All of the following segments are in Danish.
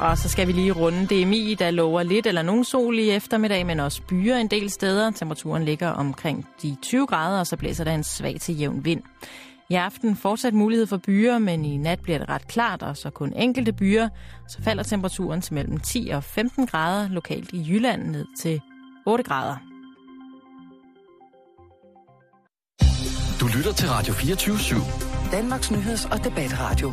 Og så skal vi lige runde DMI, der lover lidt eller nogen sol i eftermiddag, men også byer en del steder. Temperaturen ligger omkring de 20 grader, og så blæser der en svag til jævn vind. I aften fortsat mulighed for byer, men i nat bliver det ret klart, og så kun enkelte byer. Så falder temperaturen til mellem 10 og 15 grader, lokalt i Jylland ned til 8 grader. Du lytter til Radio 24 /7. Danmarks nyheds- og debatradio.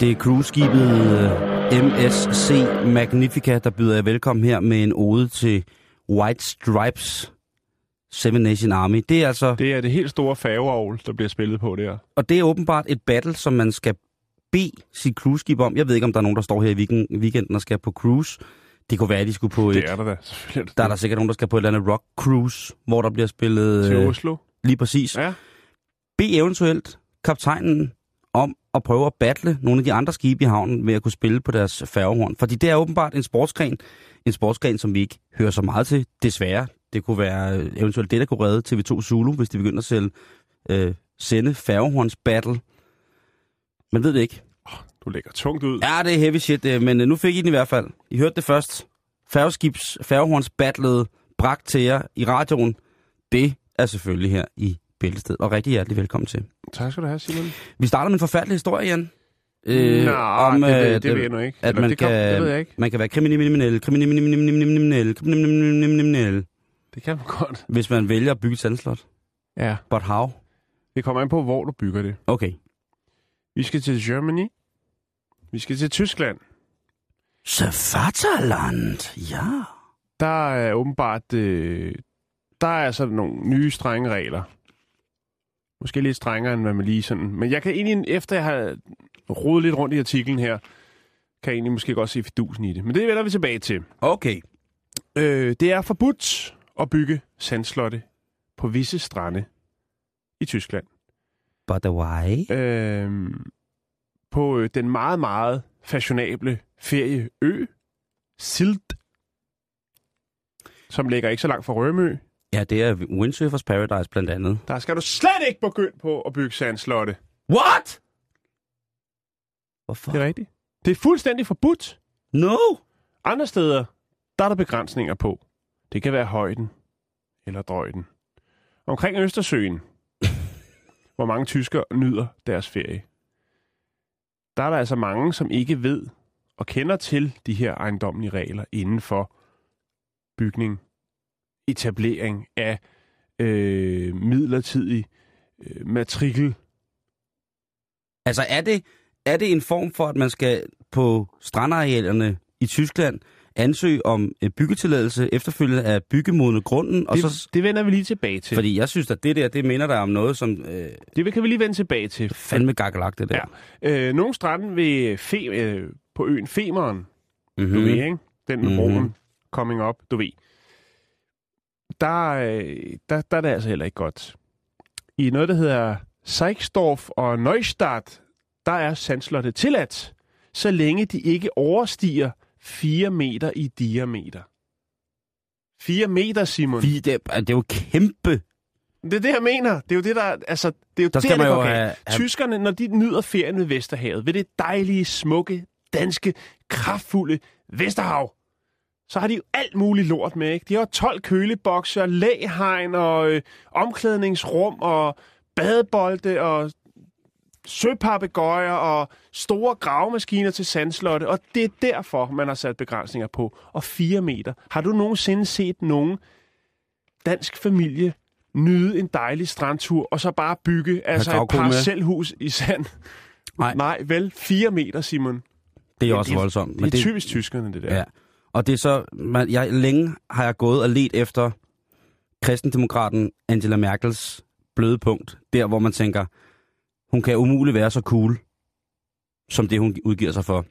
Det er cruiseskibet øh, MSC Magnifica, der byder jer velkommen her med en ode til White Stripes Seven Nation Army. Det er altså, Det er det helt store færgeovl, der bliver spillet på der. og det er åbenbart et battle, som man skal bede sit cruiseskib om. Jeg ved ikke, om der er nogen, der står her i weekend, weekenden og skal på cruise. Det kunne være, at de skulle på et... Det er der da. Der er der sikkert nogen, der skal på et eller andet rock cruise, hvor der bliver spillet... Til øh, Oslo. Lige præcis. Ja. Bed eventuelt kaptajnen om at prøve at battle nogle af de andre skibe i havnen ved at kunne spille på deres færgehorn. Fordi det er åbenbart en sportsgren, en sportsgren, som vi ikke hører så meget til, desværre. Det kunne være øh, eventuelt det, der kunne redde TV2 Zulu, hvis de begynder at sælge, øh, sende færgehorns battle. Man ved det ikke. Du lægger tungt ud. Ja, det er heavy shit, men øh, nu fik I den i hvert fald. I hørte det først. Færgeskibs, færgehorns battlet bragt til jer i radioen. Det er selvfølgelig her i Bæltested, og rigtig hjertelig velkommen til. Tak skal du have, Simon. Vi starter med en forfærdelig historie, Jan. Nå, det ved- øh, det ved jeg nu ikke. At Eller man, det kom- kan, det ved jeg ikke. man kan være kriminel, kriminel, kriminel, kriminel, Det kan man godt. hvis man vælger at bygge et sandslot. Ja. But how? Det kommer an på, hvor du bygger det. Okay. Vi skal til Germany. Vi skal til Tyskland. Vaterland, ja. Der er åbenbart... Øh, der er altså nogle nye strenge regler. Måske lidt strengere, end hvad man lige sådan... Men jeg kan egentlig, efter jeg har rodet lidt rundt i artiklen her, kan jeg egentlig måske godt se fidusen i det. Men det vender vi tilbage til. Okay. Øh, det er forbudt at bygge sandslotte på visse strande i Tyskland. But why? Øh, på øh, den meget, meget fashionable ferieø, Silt, som ligger ikke så langt fra Rømø. Ja, det er Windsurfers Paradise blandt andet. Der skal du slet ikke begynde på at bygge sandslotte. What? Hvorfor? Det er rigtigt. Det er fuldstændig forbudt. No! Andre steder, der er der begrænsninger på. Det kan være højden eller drøjden. Omkring Østersøen, hvor mange tyskere nyder deres ferie, der er der altså mange, som ikke ved og kender til de her ejendommelige regler inden for bygning, etablering af øh, midlertidig øh, matrikel. Altså, er det, er det en form for, at man skal på strandarealerne i Tyskland ansøge om øh, byggetilladelse efterfølgende af byggemodne grunden? Og Det, så, det vender vi lige tilbage til. fordi jeg synes, at det der, det minder der om noget, som øh, Det kan vi lige vende tilbage til. fandme gakkelagt, det der. Ja. Øh, nogle strande ved Fe, øh, på øen Femeren, Mm-hmm. du ved, ikke? Den med Mhm. broen coming up, du ved. Der, øh, der, der er det altså heller ikke godt. I noget, der hedder Seichsdorf og Neustadt, der er sandslottet tilladt, så længe de ikke overstiger 4 meter i diameter. 4 meter, Simon. Vi, det, er- det er jo kæmpe. Det er det, jeg mener. Det er jo det, der... Altså, det er jo Der skal der, man det jo have- Tyskerne, når de nyder ferien ved Vesterhavet, ved det dejlige, smukke, danske, kraftfulde Vesterhav, så har de jo alt muligt lort med, ikke? De har 12 kølebokser, læhegn og øh, omklædningsrum og badebolde og søpapegøjer og store gravemaskiner til sandslotte, og det er derfor, man har sat begrænsninger på. Og 4 meter. Har du nogensinde set nogen dansk familie nyde en dejlig strandtur, og så bare bygge altså et parcelhus i sand? Nej. Nej, vel? 4 meter, Simon. Det er Men også det er- voldsomt. Det er typisk tyskerne, det der. Ja. Og det er så, man, jeg, længe har jeg gået og let efter kristendemokraten Angela Merkels bløde punkt. Der, hvor man tænker, hun kan umuligt være så cool. som det, hun udgiver sig for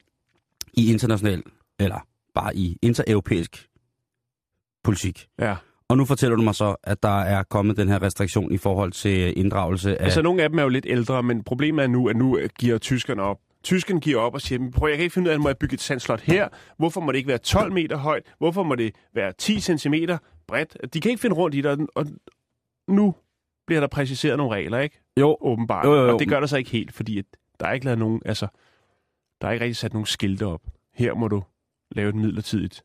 i international, eller bare i intereuropæisk politik. Ja. Og nu fortæller du mig så, at der er kommet den her restriktion i forhold til inddragelse af... Altså, nogle af dem er jo lidt ældre, men problemet er nu, at nu giver tyskerne op. Tyskerne giver op og siger, "Men prøv, jeg kan ikke finde ud af, må jeg bygge et sandslot her? Hvorfor må det ikke være 12 meter højt? Hvorfor må det være 10 cm bredt? De kan ikke finde rundt i det, og nu bliver der præciseret nogle regler, ikke? Jo, Åbenbart. Jo, jo, jo. Og det gør der så ikke helt, fordi at der er ikke lavet nogen, altså, der er ikke rigtig sat nogen skilte op. Her må du lave et midlertidigt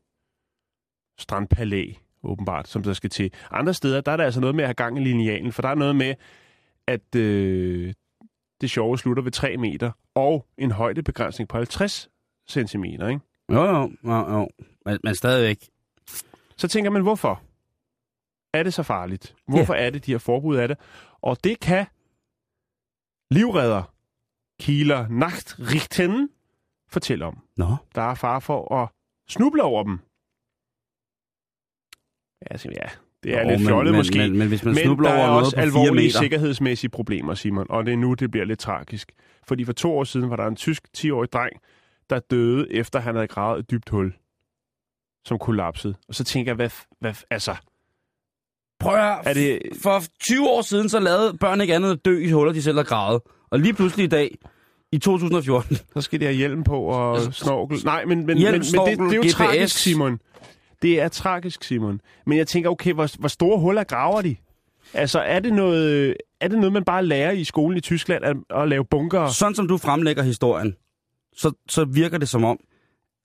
strandpalæ, åbenbart, som der skal til. Andre steder, der er der altså noget med at have gang i linealen, for der er noget med, at øh, det sjove slutter ved 3 meter, og en højdebegrænsning på 50 cm, ikke? jo, jo, jo, jo. Men, men stadigvæk. Så tænker man, hvorfor? Er det så farligt? Hvorfor er det, de har forbud af det? Og det kan livredder Kieler Nachtrichten fortælle om. Nå, Der er far for at snuble over dem. Ja, altså, ja det er Jo, lidt men- fjollet men, måske. Men, men hvis man Men snubler der er over noget også på 4 alvorlige meter... sikkerhedsmæssige problemer, Simon, og det er nu, det bliver lidt tragisk. Fordi for to år siden var der en tysk 10-årig dreng, der døde, efter han havde gravet et dybt hul, som kollapsede. Og så tænker jeg, hvad, hvad altså, Prøv at er det, For 20 år siden, så lavede børn ikke andet at dø i huller, de selv har gravet. Og lige pludselig i dag, i 2014, så skal de have hjelm på og Altså, snorkel. Nej, men, men, hjelm, men, men det, det er jo snorkel, tragisk, GPS. Simon. Det er tragisk, Simon. Men jeg tænker, okay, hvor, hvor store huller graver de? Altså, er det noget, er det noget man bare lærer i skolen i Tyskland, at, at lave bunker? sådan som du fremlægger historien, så, så virker det som om,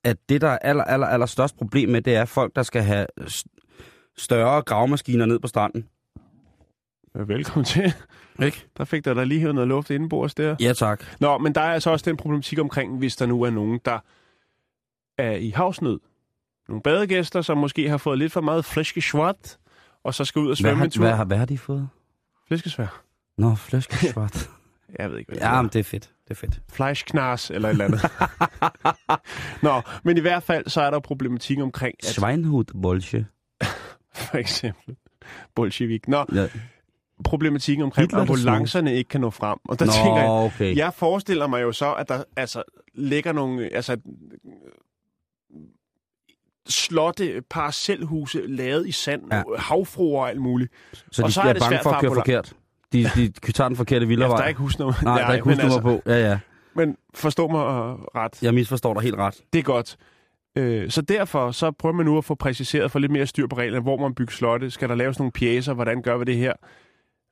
at det, der er aller, aller, aller størst problem med, det er folk, der skal have større gravemaskiner ned på stranden. Ja, Velkommen til. Ikke? Der fik der da lige hævet noget luft indenbords der. Ja, tak. Nå, men der er altså også den problematik omkring, hvis der nu er nogen, der er i havsnød. Nogle badegæster, som måske har fået lidt for meget flæskesvart, og så skal ud og Hvad svømme har, en tur. hvad, har, hvad har de fået? Flæskesvær. Nå, flæskesvart. Jeg ved ikke, hvad det ja, er. men det er fedt. Det er fedt. Fleischknas eller et eller andet. Nå, men i hvert fald, så er der problematik omkring, at Schweinhut bolsje. for eksempel bolshevik. Nå, Ja. problematikken omkring, at ambulancerne ikke kan nå frem. Og der Nå, tænker jeg, okay. Jeg forestiller mig jo så, at der altså ligger nogle altså, slotte, parcelhuse lavet i sand, Ja. ja. havfruer og alt muligt. Så og de så er det bange for at køre forkert. De, de tager den forkerte Ja, vildervej. der er ikke husnummer. Nej, der er ikke husnummer på. Ja, ja. Men forstå mig øh, ret. Jeg misforstår dig helt ret. Det er godt. Øh, så derfor så prøver man nu at få præciseret for lidt mere styr på reglerne, hvor man bygger slotte. Skal der laves nogle pjæser? Hvordan gør vi det her?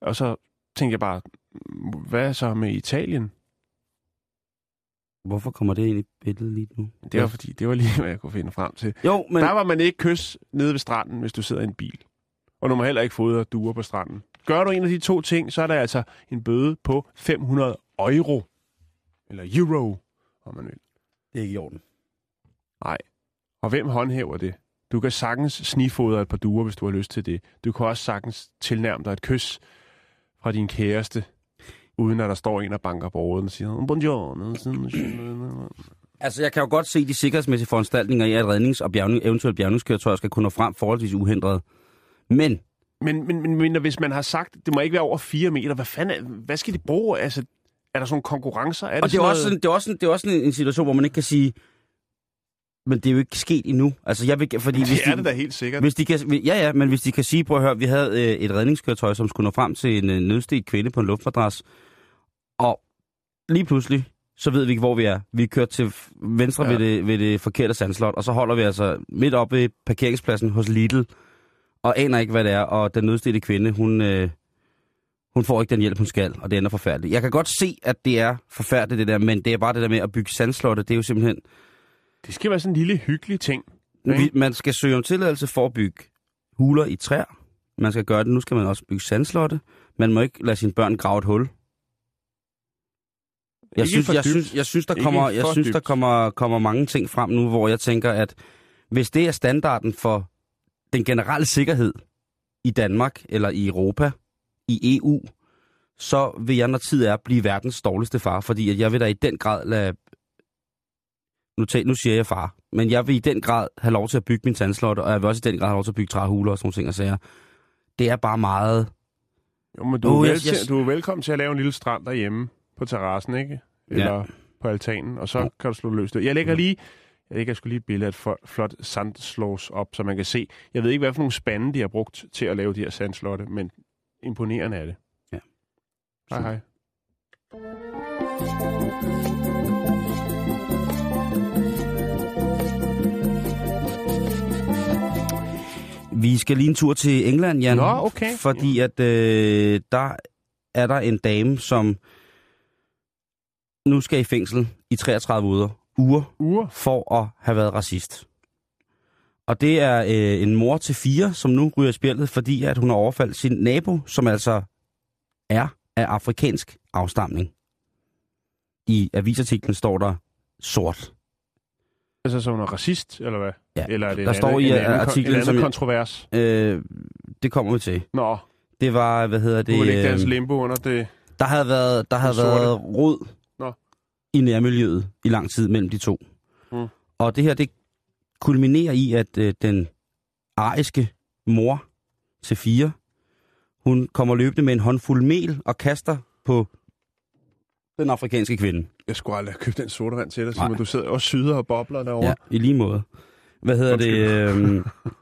Og så tænker jeg bare, hvad så med Italien? Hvorfor kommer det ind i billedet lige nu? Det var fordi, det var lige, hvad jeg kunne finde frem til. Jo, men... Der var man ikke kys nede ved stranden, hvis du sidder i en bil. Og du må heller ikke fodre duer på stranden. Gør du en af de to ting, så er der altså en bøde på 500 euro. Eller euro, om man vil. Det er ikke i orden. Nej. Og hvem håndhæver det? Du kan sagtens snifodre et par duer, hvis du har lyst til det. Du kan også sagtens tilnærme dig et kys fra din kæreste, uden at der står en og banker på råden og siger, bonjour. Altså, jeg kan jo godt se de sikkerhedsmæssige foranstaltninger i, at rednings- og bjergning, eventuelt bjergningskøretøjer skal kunne nå frem forholdsvis uhindret. Men, Men, men, men, men hvis man har sagt, det må ikke være over 4 meter, hvad fanden hvad skal de bruge? Altså, er der sådan nogle konkurrencer? Er og det er, også sådan, det er også, sådan, det er også sådan en situation, hvor man ikke kan sige, men det er jo ikke sket endnu. Altså, jeg vil, fordi hvis Det er de, det da helt sikkert. Hvis de kan, ja, ja, men hvis de kan sige, prøv at høre, vi havde øh, et redningskøretøj, som skulle nå frem til en øh, nødstedt kvinde på en luftmadras, og lige pludselig, så ved vi ikke, hvor vi er. Vi er kørt til venstre ja. Ved, det, ved det forkerte sandslot, og så holder vi altså midt oppe ved parkeringspladsen hos Lidl, og aner ikke, hvad det er, og den nødstedte kvinde, hun, øh, hun får ikke den hjælp, hun skal, og det ender forfærdeligt. Jeg kan godt se, at det er forfærdeligt, det der, men det er bare det der med at bygge sandslotte, det er jo simpelthen... Det skal være sådan en lille hyggelig ting. Vi, man skal søge om tilladelse for at bygge huler i træer. Man skal gøre det. Nu skal man også bygge sandslotte. Man må ikke lade sine børn grave et hul. Jeg synes, jeg, synes, jeg synes, der, kommer, jeg synes, der kommer, kommer mange ting frem nu, hvor jeg tænker, at hvis det er standarden for den generelle sikkerhed i Danmark eller i Europa, i EU, så vil jeg, når tid er, blive verdens dårligste far, fordi at jeg vil da i den grad lade... Nu, tæ- nu siger jeg far, men jeg vil i den grad have lov til at bygge min sandslotte, og jeg vil også i den grad have lov til at bygge træhuler og sådan nogle ting og sager. Det er bare meget... Jo, men du, Åh, er vel jeg- du er velkommen til at lave en lille strand derhjemme på terrassen, ikke? Eller ja. på altanen, og så Jo. kan du slå det løs. Jeg lægger Ja. lige, jeg lægger sgu lige et billede af et flot sandslås op, så man kan se. Jeg ved ikke, hvad for nogle spande, de har brugt til at lave de her sandslotte, men imponerende er det. Ja. Hej hej. Vi skal lige en tur til England, Jan. Nå, okay. Fordi at øh, der er der en dame, som nu skal i fængsel i 33 uger, uger Uger. for at have været racist. Og det er øh, en mor til fire, som nu ryger i spjældet, fordi at hun har overfaldt sin nabo, som altså er af afrikansk afstamning. I avisartiklen står der sort. Altså, så hun er racist, eller hvad? Ja, Eller er det der står anden, i, en øh, anden, artiklen, en anden som kontrovers? Øh, det kommer vi til. Nå, Det var, hvad hedder det... vil ikke øh, limbo under det. Der havde været, der havde været rod. I nærmiljøet i lang tid mellem de to. Mm. Og det her, det kulminerer i, at øh, den ariske mor til fire, hun kommer løbende med en håndfuld mel og kaster på den afrikanske kvinde. Jeg skulle aldrig have købt den sodavand til dig. Simon. Du sidder og syder og bobler derovre. Ja, i lige måde. Hvad hedder det? Undskyld. Øh,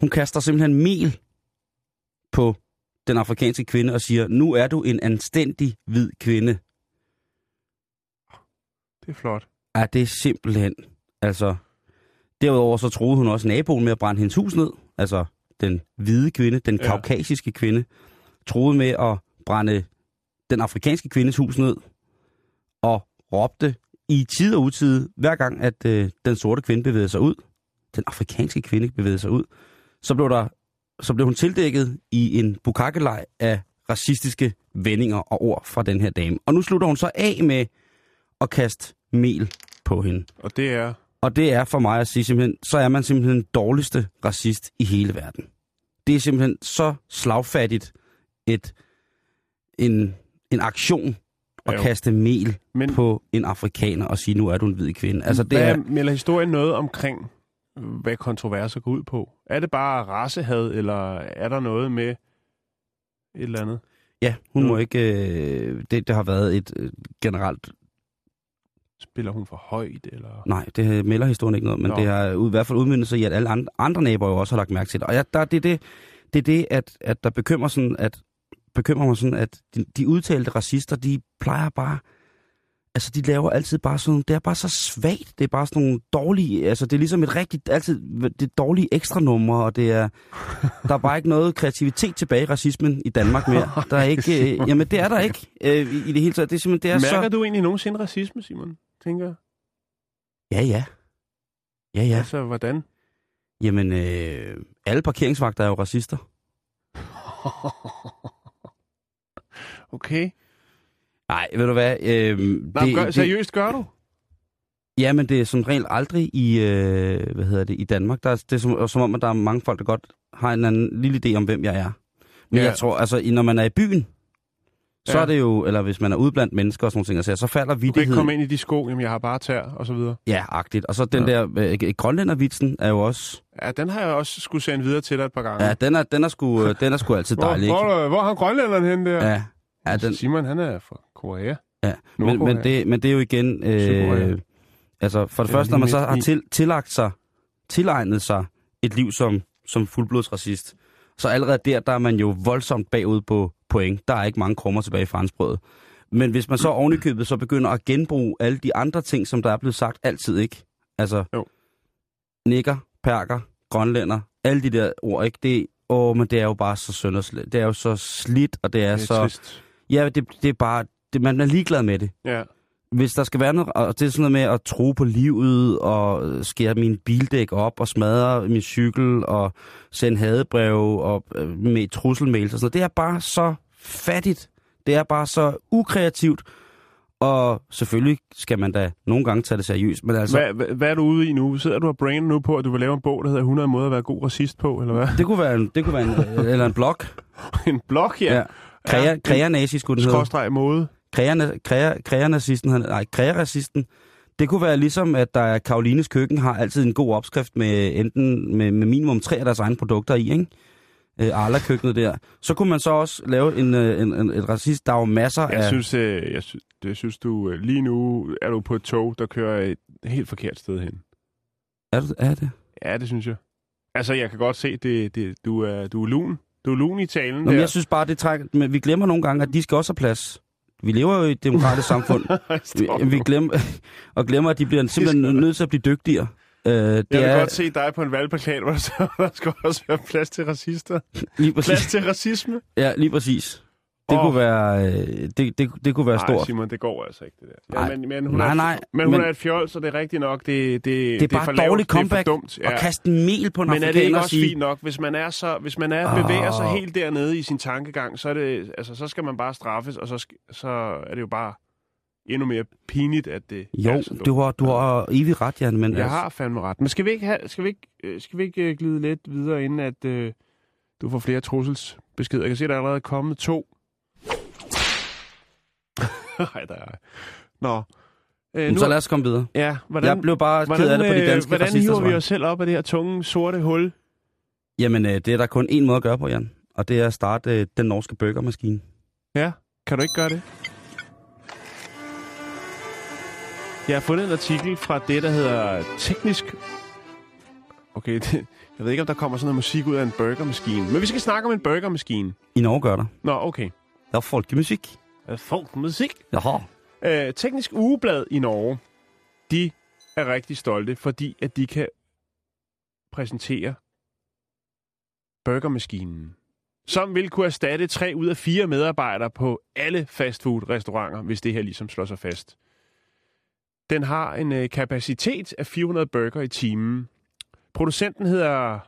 hun kaster simpelthen mel på den afrikanske kvinde og siger, nu er du en anstændig hvid kvinde. Det er flot. er det simpelthen, altså... Derudover så troede hun også naboen med at brænde hendes hus ned. Altså den hvide kvinde, den Ja. ja. kaukasiske kvinde, troede med at brænde den afrikanske kvindes hus ned. Og råbte i tid og utid, hver gang at øh, den sorte kvinde bevægede sig ud, den afrikanske kvinde bevægede sig ud, så blev, der, så blev hun tildækket i en bukakkelej af racistiske vendinger og ord fra den her dame. Og nu slutter hun så af med at kaste mel på hende. Og det er... Og det er for mig at sige simpelthen, så er man simpelthen den dårligste racist i hele verden. Det er simpelthen så slagfattigt et, en, en aktion at Jo. kaste mel Men på en afrikaner og sige, nu er du en hvid kvinde. Altså det hvad er, melder historien noget omkring, hvad kontroverser går ud på? Er det bare racehad, eller er der noget med et eller andet? ja, hun må ikke, øh, det, det har været et øh, generelt, Spiller hun for højt, eller... nej, det melder historien ikke noget, men Nå. det har i hvert fald udmyndet sig i, at alle andre, andre naboer jo også har lagt mærke til det. Og ja, der, det er det, det, er det at, at der bekymrer, sådan, at, bekymrer mig sådan, at de, de udtalte racister, de plejer bare, altså de laver altid bare sådan, det er bare så svagt, det er bare sådan nogle dårlige, altså det er ligesom et rigtigt, altid det dårlige ekstra numre, og det er, der er bare ikke noget kreativitet tilbage i racismen i Danmark mere. Der er ikke, øh, jamen det er der ikke øh, i, i det hele taget. Det er simpelthen, det er Mærker så... du egentlig nogensinde racisme, Simon? Tænker jeg. Ja, ja. Ja, ja. Altså, hvordan? Jamen, øh, alle parkeringsvagter er jo racister. okay. Nej, ved du hvad? Øh, Nej, det, gør, seriøst, gør du? Ja, men det er som regel aldrig i, øh, hvad hedder det, i Danmark. Der er, det er som, som om, at der er mange folk, der godt har en anden lille idé om, hvem jeg er. Men Ja. jeg tror, altså, når man er i byen, så Ja. er det jo, eller hvis man er ude blandt mennesker og sådan nogle ting, så, så falder Du kan ikke komme ind i de sko, jamen jeg har bare tær, og så videre. Ja, agtigt. Og så den Ja. ja. der, øh, grønlændervitsen er jo også, Ja, den har jeg også skulle sende videre til dig et par gange. ja, den er, den er, sgu, øh, den er sgu altid hvor, dejlig, ikke? hvor, hvor har grønlænderen henne der? Ja, ja, den, Simon, han er fra Korea. ja. Men, men, det, men det er jo igen, øh, altså for det Eller første, når man så har til, tillagt sig, tilegnet sig et liv som, som fuldblodsracist, så allerede der, der er man jo voldsomt bagud på point. Der er ikke mange krummer tilbage i franskbrødet. Men hvis man så ovenikøbet så begynder at genbruge alle de andre ting, som der er blevet sagt altid, ikke? Altså, Jo. nikker, perker, grønlænder, alle de der ord, ikke? Det, åh, men det er jo bare så slet. Det er jo så slidt, og det er, Det er så... trist. Ja, det, det er bare... Det, man er ligeglad med det. Ja. Hvis der skal være noget... Og det er sådan noget med at tro på livet, og øh, skære min bildæk op, og smadre min cykel, og sende hadebrev, og øh, med trusselmails og sådan noget. Det er bare så fattigt. Det er bare så ukreativt. Og selvfølgelig skal man da nogle gange tage det seriøst, men altså... Hvad, hvad, hvad er du ude i nu? Sidder du og brain nu på, at du vil lave en bog, der hedder 100 måder at være god racist på, eller hvad? Det kunne være en, det kunne være en, eller en blog. en blog, ja. Ja. Krea, Ja, krea nazi skulle den hedde. Skråstreg mode. Han- nej, krea-racisten. Det kunne være ligesom, at der er Karolines Køkken har altid en god opskrift med enten med, med minimum tre af deres egne produkter i, ikke? øh, Arla-køkkenet der. Så kunne man så også lave en, øh, en, en, et racist. Der er jo masser Jeg af... synes, øh, jeg, sy- jeg synes du øh, lige nu er du på et tog, der kører et helt forkert sted hen. Er, det- er det? Ja, det synes jeg. Altså, jeg kan godt se, det, det, du, er, du er lun. Du er lun i talen Nå, men der. jeg synes bare, det trækker... Men vi glemmer nogle gange, at de skal også have plads. Vi lever jo i et demokratisk samfund. Vi, vi glemmer, og glemmer, at de bliver simpelthen nødt til at blive dygtigere. Øh, det Jeg vil er godt se dig på en valgplakat, hvor der der skal også være plads til racister. lige Plads præcis. til racisme. Ja, lige præcis. Det, Åh. kunne være, øh, det, det, det kunne være Nej, stort. Simon, det går altså ikke, det der. Nej. men, men hun Nej, er, nej, Men hun men- er et fjol, så det er rigtigt nok. Det, det, Det er bare for et lavt, dårligt comeback Det er dumt. Og kaste en mel på en Men er det ikke og også sige, fint nok, hvis man er så, hvis man er, bevæger sig helt dernede i sin tankegang, så er det, altså, så skal man bare straffes, og så, så er det jo bare endnu mere pinligt, at det jo, er så dumt. du har, du har evig ret, Jan, men Jeg altså, har fandme ret. Men skal vi ikke, have, skal vi ikke, øh, skal vi ikke øh, glide lidt videre, inden at øh, du får flere trusselsbeskeder? Jeg kan se, at der er allerede kommet to. Nej, der er... Nå. Øh, men så lad os komme videre. Ja, hvordan, jeg blev bare hvordan, ked af det på de øh, danske hvordan hiver vi os selv op af det her tunge, sorte hul? Jamen, øh, det er der kun én måde at gøre på, Jan. Og det er at starte øh, den norske burgermaskine. Ja, kan du ikke gøre det? Jeg har fundet en artikel fra det, der hedder Teknisk... Okay, det, jeg ved ikke, om der kommer sådan noget musik ud af en burgermaskine. Men vi skal snakke om en burgermaskine. I Norge gør der. Nå, okay. Der er folkemusik. Folk musik. Jaha. Øh, Teknisk Ugeblad i Norge, de er rigtig stolte, fordi at de kan præsentere burgermaskinen, som vil kunne erstatte tre ud af fire medarbejdere på alle fastfood-restauranter, hvis det her ligesom slår sig fast. Den har en øh, kapacitet af 400 burger i timen. Producenten hedder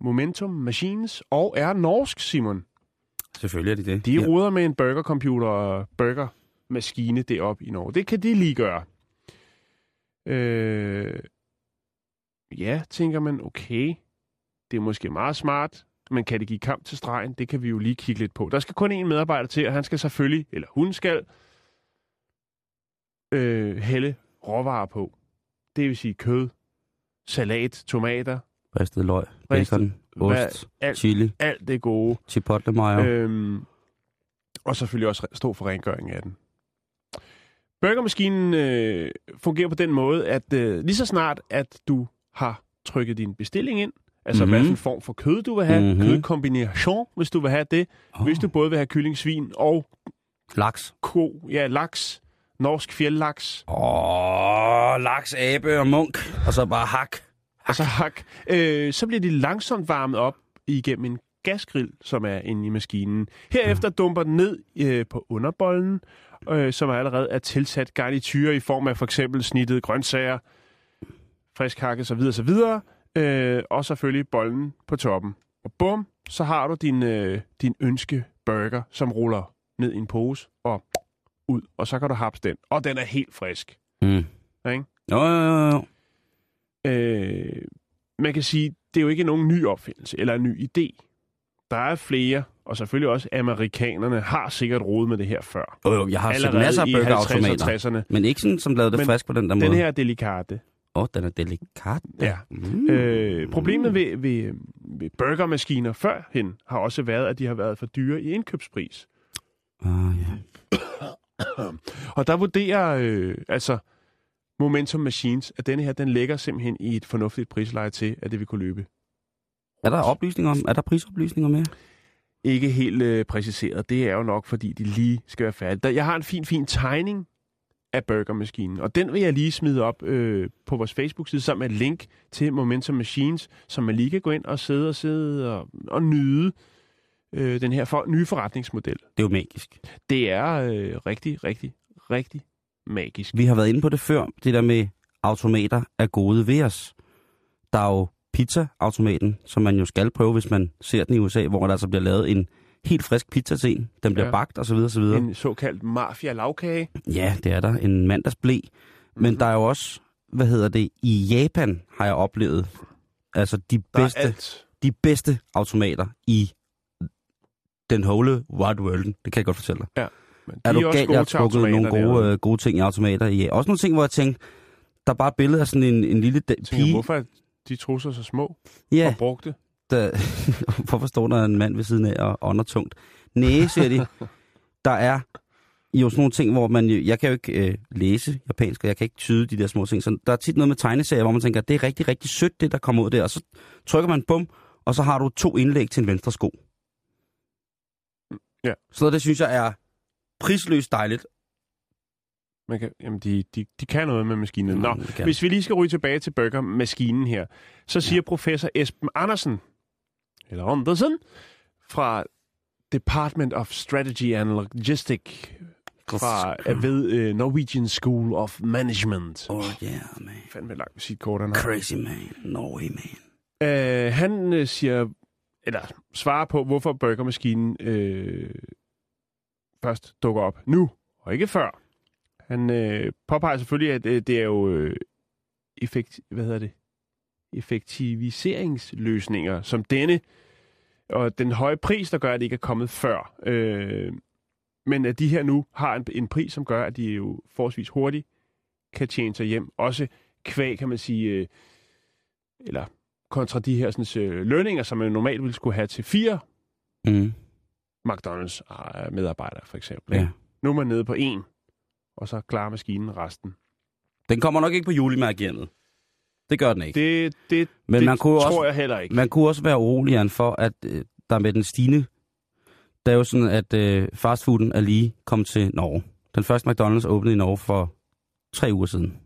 Momentum Machines og er norsk, Simon. Selvfølgelig er de det. De ruder med en burgercomputer og burgermaskine deroppe i Norge. Det kan de lige gøre. Øh, ja, tænker man, okay, det er måske meget smart, men kan det give kamp til stregen? Det kan vi jo lige kigge lidt på. Der skal kun én medarbejder til, og han skal selvfølgelig, eller hun skal, øh, hælde råvarer på. Det vil sige kød, salat, tomater, Ristet løg, Ristet- bacon, hvad- ost, alt- chili, alt det gode. chipotle mayo. Øhm, og selvfølgelig også stå for rengøring af den. Burgermaskinen øh, fungerer på den måde, at øh, lige så snart, at du har trykket din bestilling ind, altså Mhm. mm-hmm. hvad for en form for kød du vil have, Mhm. mm-hmm. kødkombination, hvis du vil have det, oh. hvis du både vil have kylling, svin og Laks. ko, ja, laks, norsk fjeldlaks, Åh, laks, abe og munk. Og så bare hak. Og så hak, øh, så bliver de langsomt varmet op igennem en gasgrill, som er inde i maskinen. Herefter dumper den ned øh, på underbollen, øh, som allerede er tilsat garnityrer i form af for eksempel snittede grøntsager, frisk hakke så videre, så videre, øh, og selvfølgelig bollen på toppen. Og bum, så har du din, øh, din ønske burger, som ruller ned i en pose og ud, og så kan du hapse den. Og den er helt frisk. Mm. Ikke? Jo, jo, jo, jo. Øh, man kan sige, det er jo ikke nogen ny opfindelse eller en ny idé. Der er flere, og selvfølgelig også amerikanerne har sikkert rodet med det her før. Jo, jo, jeg har set masser af burgerautomater. 50'erne, 60'erne. Men ikke sådan, som lavede det Men frisk på den der måde. Den her delikate. Åh, oh, den er delikat. Ja. Mm. Øh, problemet ved, ved, ved burgermaskiner førhen har også været, at de har været for dyre i indkøbspris. Ah, ja. Og der vurderer øh, altså Momentum Machines, at denne her, den ligger simpelthen i et fornuftigt prisleje til, at det vil kunne løbe. Er der oplysninger om, er der prisoplysninger med? Ikke helt øh, præciseret. Det er jo nok, fordi de lige skal være færdige. Jeg har en fin, fin tegning af burgermaskinen, og den vil jeg lige smide op øh, på vores Facebook-side sammen med et link til Momentum Machines, som man lige kan gå ind og sidde og sidde og, og nyde øh, den her for, nye forretningsmodel. Det er jo magisk. Det er øh, rigtig, rigtig, rigtig magisk. Vi har været inde på det før, det der med automater er gode ved os. Der er jo pizza-automaten, som man jo skal prøve, hvis man ser den i USA, hvor der altså bliver lavet en helt frisk pizza til en. Den bliver Ja. ja. bagt og så videre, så videre. En såkaldt mafia-lavkage. Ja, det er der. En mandagsblæ. Men Mhm. mm-hmm. der er jo også, hvad hedder det, i Japan har jeg oplevet, altså de Der bedste, de bedste automater i den whole wide world. Det kan jeg godt fortælle dig. Men de Er du gode jeg har trukket nogle gode, øh, gode ting i automater i. Også nogle ting, hvor jeg tænkte, der er bare et billede af sådan en, en lille da- tænker, pige. hvorfor er de trusser så små Ja, og brugte? der, hvorfor står der en mand ved siden af og ånder tungt? Næh, siger de. Der er jo sådan nogle ting, hvor man... Jeg kan jo ikke øh, læse japansk, og jeg kan ikke tyde de der små ting. Så der er tit noget med tegneserier, hvor man tænker, det er rigtig, rigtig sødt, det der kommer ud der. Og så trykker man bum, og så har du to indlæg til en venstre sko. Ja. Så det synes jeg er prisløst dejligt. Man kan, jamen, de, de, de kan noget med maskinen. Nå, Mm, kan. hvis vi lige skal ryge tilbage til burgermaskinen her, så siger ja. professor Esben Andersen, eller Andersen, fra Department of Strategy and Logistics fra øh, ved uh, Norwegian School of Management. Oh yeah, man. Fandme langt visitkort, han har. Crazy man. Norway man. Øh, han øh, siger, eller svarer på, hvorfor burgermaskinen øh, først dukker op nu, og ikke før. Han øh, påpeger selvfølgelig, at øh, det er jo øh, effekt, hvad hedder det? effektiviseringsløsninger som denne, og den høje pris, der gør, at det ikke er kommet før. Øh, men at de her nu har en, en pris, som gør, at de jo forholdsvis hurtigt kan tjene sig hjem. Også kvæg, kan man sige, øh, eller kontra de her sådan, øh, lønninger, som man normalt ville skulle have til fire Mm. McDonald's øh, medarbejdere, for eksempel. Ja. Nu er man nede på en, og så klarer maskinen resten. Den kommer nok ikke på julemærkehjemmet. Det gør den ikke. Det, det, Men det man kunne tror også- jeg heller ikke. Man kunne også være urolig Jan, for, at øh, der med den stigende... Der er jo sådan, at øh, fastfooden er lige kommet til Norge. Den første McDonald's åbnede i Norge for tre uger siden.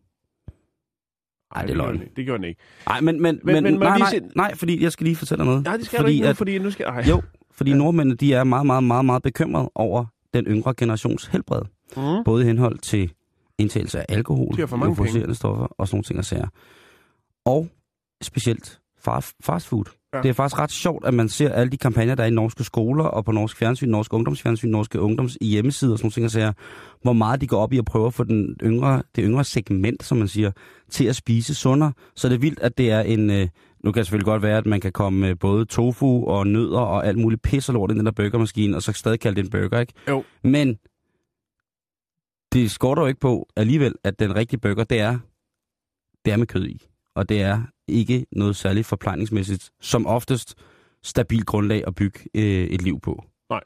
Ej, det er løgn. Det gjorde den ikke. Nej, men, men, Men- men, men nej, nej, nej, fordi jeg skal lige fortælle dig noget. Nej, det skal fordi du ikke nu, at, fordi nu skal... Ej. Jo, fordi ja. nordmændene, de er meget, meget, meget, meget bekymrede over den yngre generations helbred. Mm. Både i henhold til indtagelse af alkohol, euforiserende stoffer og sådan nogle ting og sager. Og specielt fast, food. Ja. Ja. Det er faktisk ret sjovt, at man ser alle de kampagner, der er i norske skoler og på norsk fjernsyn, norsk ungdomsfjernsyn, norske ungdoms hjemmesider og sådan nogle ting og sager, hvor meget de går op i at prøve at få den yngre, det yngre segment, som man siger, til at spise sundere. Så det er vildt, at det er en... Øh, nu kan det selvfølgelig godt være, at man kan komme med både tofu og nødder og alt muligt pis og lort i den der burgermaskine, og så stadig kalde det en burger, ikke? Jo. Men det skorter jo ikke på alligevel, at den rigtige burger, det er, det er med kød i. Og det er ikke noget særligt forplejningsmæssigt, som oftest stabilt grundlag at bygge øh, et liv på. Nej.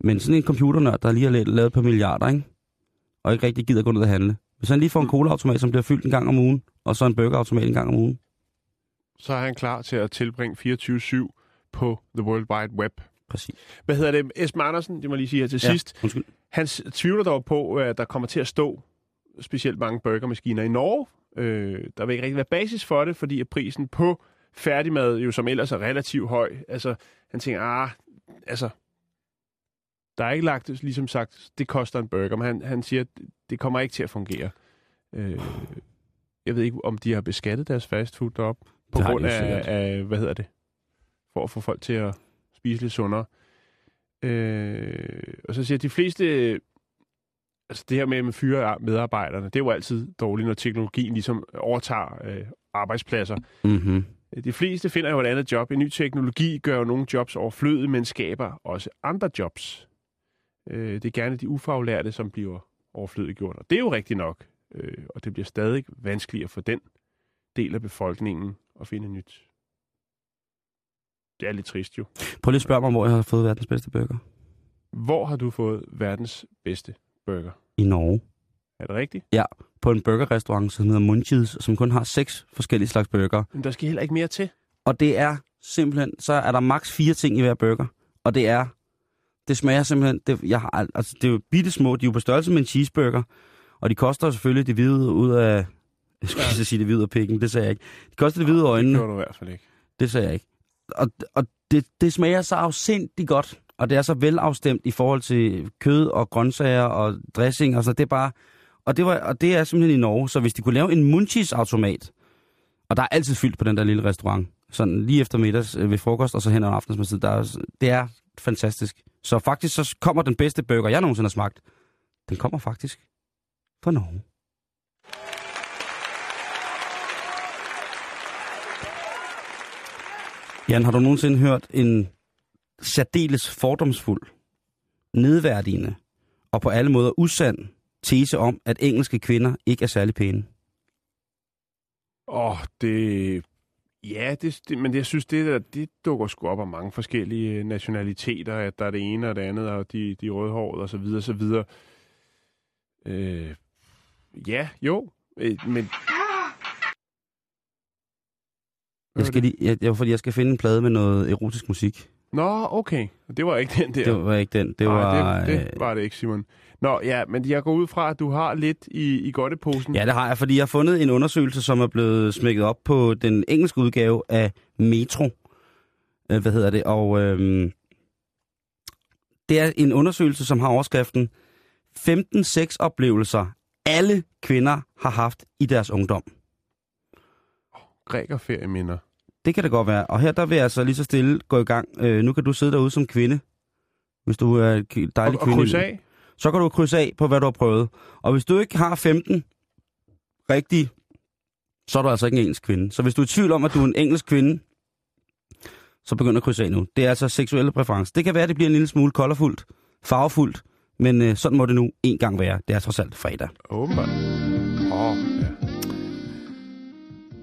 Men sådan en computernørd, der lige har lavet, lavet på milliarder, ikke? og ikke rigtig gider gå ned og handle. Hvis han lige får en Mm. colaautomat, som bliver fyldt en gang om ugen, og så en burgerautomat en gang om ugen. Så er han klar til at tilbringe 24-7 på The World Wide Web. Præcis. Hvad hedder det? Esben Andersen, det må lige sige her til Ja. sidst. Undskyld. Han tvivler dog på, at der kommer til at stå specielt mange burgermaskiner i Norge. Øh, der vil ikke rigtig være basis for det, fordi at prisen på færdigmad, jo som ellers er relativt høj, altså han tænker, ah, altså, der er ikke lagt, ligesom sagt, det koster en burger, men han, han siger, at det kommer ikke til at fungere. Øh, jeg ved ikke, om de har beskattet deres fastfood deroppe, på grund af, af, hvad hedder det, for at få folk til at spise lidt sundere. Øh, og så siger de fleste, altså det her med at fyre medarbejderne, det er jo altid dårligt, når teknologien ligesom overtager øh, arbejdspladser. Mm-hmm. De fleste finder jo et andet job. En ny teknologi gør jo nogle jobs overflødige, men skaber også andre jobs. Øh, det er gerne de ufaglærte, som bliver overflødiggjort. Og det er jo rigtigt nok. Øh, og det bliver stadig vanskeligere for den del af befolkningen at finde nyt. Det er lidt trist jo. Prøv lige at spørge mig, hvor jeg har fået verdens bedste burger. Hvor har du fået verdens bedste burger? I Norge. Er det rigtigt? På en burgerrestaurant, som hedder Munchies, som kun har seks forskellige slags burger. Men der skal heller ikke mere til. Og det er simpelthen, så er der maks fire ting i hver burger. Og det er, det smager simpelthen, det, jeg har, al- altså, det er jo bitte små, de er jo på størrelse med en cheeseburger. Og de koster selvfølgelig det hvide ud af, jeg skulle ja. sige det hvide af pikken, det sagde jeg ikke. De koster det hvide af Det gjorde du i hvert fald ikke. det sagde jeg ikke. Og, og det, det smager så afsindigt godt, og det er så velafstemt i forhold til kød og grøntsager og dressing og så det er bare, og det, var, og det er simpelthen i Norge, så hvis de kunne lave en munchies automat, og der er altid fyldt på den der lille restaurant, sådan lige efter middags øh, ved frokost og så hen ad aftensmåltid, der er, det er fantastisk. Så faktisk så kommer den bedste burger, jeg nogensinde har smagt, den kommer faktisk fra Norge. Jan, har du nogensinde hørt en særdeles fordomsfuld, nedværdigende og på alle måder usand tese om, at engelske kvinder ikke er særlig pæne? Åh, det... Ja, det, det, men jeg synes, det der, det dukker sgu op af mange forskellige øh, nationaliteter, at der er det ene og det andet, og de, de rødhårede og så videre, så videre. Øh, ja, jo, øh, men... Jeg skal lige, jeg, jeg, fordi jeg skal finde en plade med noget erotisk musik. Nå, okay. Det var ikke den der. Det var ikke den. Det Nej, var... det, det øh, var det ikke, Simon. Nå, ja, men jeg går ud fra, at du har lidt i, i godteposen. Ja, det har jeg, fordi jeg har fundet en undersøgelse, som er blevet smækket op på den engelske udgave af Metro. Øh, hvad hedder det? Og øhm, det er en undersøgelse, som har overskriften 15 sexoplevelser, alle kvinder har haft i deres ungdom. Grækerferieminder. Det kan det godt være. Og her der vil jeg altså lige så stille gå i gang. Øh, nu kan du sidde derude som kvinde, hvis du er en dejlig Og, og kvinde. krydse af. så kan du krydse af på, hvad du har prøvet. Og hvis du ikke har 15 rigtige, så er du altså ikke en engelsk kvinde. Så hvis du er i tvivl om, at du er en engelsk kvinde, så begynd at krydse af nu. Det er altså seksuelle præferencer. Det kan være, at det bliver en lille smule kolderfuldt, farvefuldt, men øh, sådan må det nu en gang være. Det er trods alt fredag. Åbenbart. Åh, oh, ja.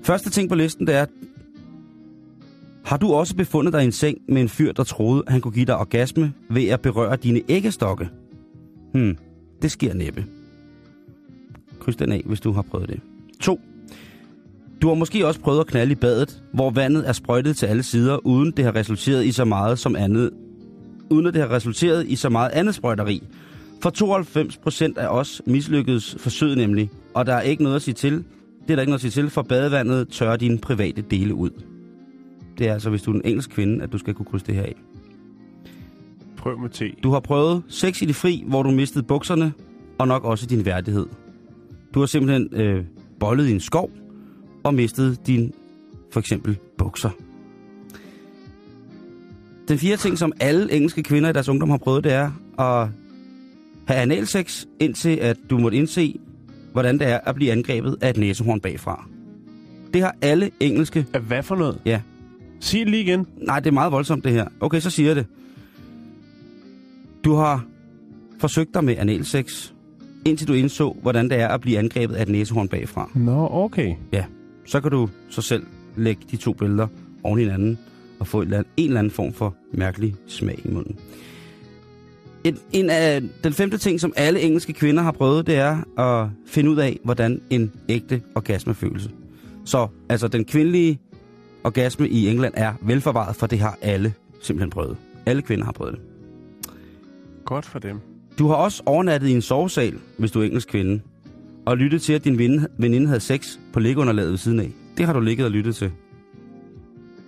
Første ting på listen, det er, har du også befundet dig i en seng med en fyr, der troede, han kunne give dig orgasme ved at berøre dine æggestokke? Hmm, det sker næppe. Kryds den af, hvis du har prøvet det. 2. Du har måske også prøvet at knalde i badet, hvor vandet er sprøjtet til alle sider, uden det har resulteret i så meget som andet, uden at det har resulteret i så meget andet sprøjteri. For 92 procent af os mislykkedes forsøget nemlig, og der er ikke noget at sige til. Det er der ikke noget at sige til, for badevandet tørrer dine private dele ud. Det er altså, hvis du er en engelsk kvinde, at du skal kunne krydse det her af. Prøv med te. Du har prøvet sex i det fri, hvor du mistede bukserne, og nok også din værdighed. Du har simpelthen øh, bollet i en skov, og mistet din, for eksempel, bukser. Den fjerde ting, som alle engelske kvinder i deres ungdom har prøvet, det er at have analsex, indtil at du måtte indse, hvordan det er at blive angrebet af et næsehorn bagfra. Det har alle engelske... At hvad for noget? Ja, Sig det lige igen. Nej, det er meget voldsomt det her. Okay, så siger jeg det. Du har forsøgt dig med analsex, indtil du indså, hvordan det er at blive angrebet af et næsehorn bagfra. Nå, okay. Ja, så kan du så selv lægge de to billeder oven i hinanden og få en eller anden form for mærkelig smag i munden. En, en af, den femte ting, som alle engelske kvinder har prøvet, det er at finde ud af, hvordan en ægte orgasme føles. Så altså den kvindelige orgasme i England er velforvaret, for det har alle simpelthen prøvet. Alle kvinder har prøvet det. Godt for dem. Du har også overnattet i en sovesal, hvis du er engelsk kvinde, og lyttet til, at din veninde- veninde havde sex på liggeunderlaget ved siden af. Det har du ligget og lyttet til.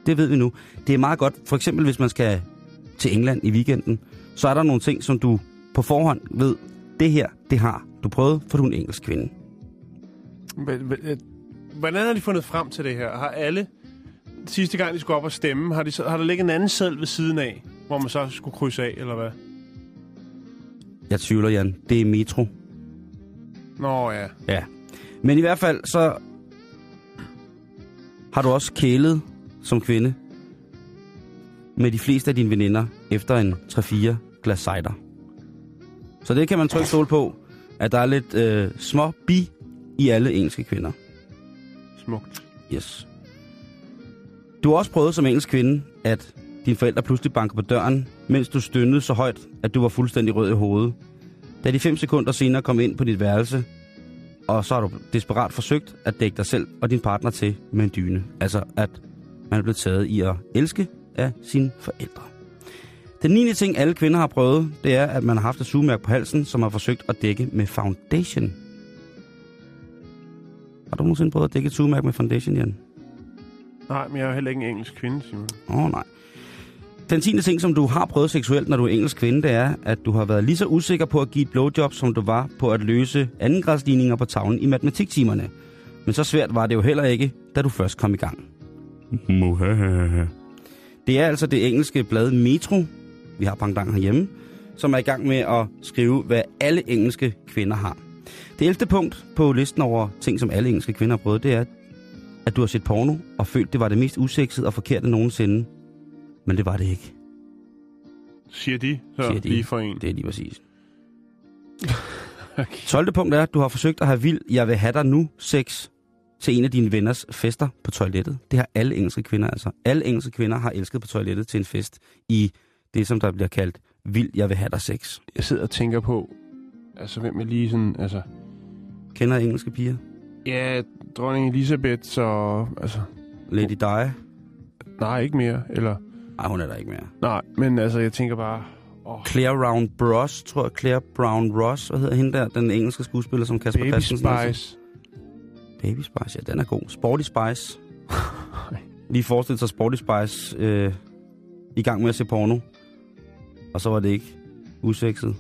Det ved vi nu. Det er meget godt, for eksempel hvis man skal til England i weekenden, så er der nogle ting, som du på forhånd ved, det her, det har du prøvet, for du er en engelsk kvinde. Men- men, øh, Hvordan har de fundet frem til det her? Har alle, sidste gang de skulle op og stemme, har, de, har der ligget en anden seddel ved siden af, hvor man så skulle krydse af, eller hvad? Jeg tvivler, Jan. Det er metro. Nå ja. Ja. Men i hvert fald, så har du også kælet som kvinde med de fleste af dine veninder efter en 3-4 glas cider. Så det kan man trygt stole på, at der er lidt øh, små bi i alle engelske kvinder. Smukt. Yes. Du har også prøvet som engelsk kvinde, at dine forældre pludselig banker på døren, mens du stønnede så højt, at du var fuldstændig rød i hovedet. Da de fem sekunder senere kom ind på dit værelse, og så har du desperat forsøgt at dække dig selv og din partner til med en dyne. Altså, at man er blevet taget i at elske af sine forældre. Den 9. ting, alle kvinder har prøvet, det er, at man har haft et sugemærke på halsen, som har forsøgt at dække med foundation. Har du nogensinde prøvet at dække et sugemærke med foundation, Jan? Nej, men jeg er jo heller ikke en engelsk kvinde, Simon. Åh, oh, nej. Den tiende ting, som du har prøvet seksuelt, når du er engelsk kvinde, det er, at du har været lige så usikker på at give et blowjob, som du var på at løse andengradsligninger på tavlen i matematiktimerne. Men så svært var det jo heller ikke, da du først kom i gang. Muhahaha. Det er altså det engelske blad Metro, vi har pangdang herhjemme, som er i gang med at skrive, hvad alle engelske kvinder har. Det 11. punkt på listen over ting, som alle engelske kvinder har prøvet, det er, at du har set porno og følt, det var det mest usexede og forkerte nogensinde. Men det var det ikke, Siger de, så siger de. lige for en. Det er lige præcis. Okay. 12. punkt er, at du har forsøgt at have vild, jeg vil have dig nu, sex til en af dine venners fester på toilettet. Det har alle engelske kvinder altså. Alle engelske kvinder har elsket på toilettet til en fest i det, som der bliver kaldt vild, jeg vil have dig sex. Jeg sidder og tænker på, altså hvem jeg lige sådan, altså... Kender engelske piger? Ja, dronning Elisabeth, så... Altså, Lady Di? nej, ikke mere. Eller, Nej, hun er der ikke mere. nej, men altså, jeg tænker bare... Åh, Claire Brown Ross, tror jeg. Claire Brown Ross, hvad hedder hende der? Den engelske skuespiller, som Kasper Baby Christensen set. Spice. Baby Spice, ja, den er god. Sporty Spice. Lige forestil sig Sporty Spice øh, i gang med at se porno. Og så var det ikke usekset.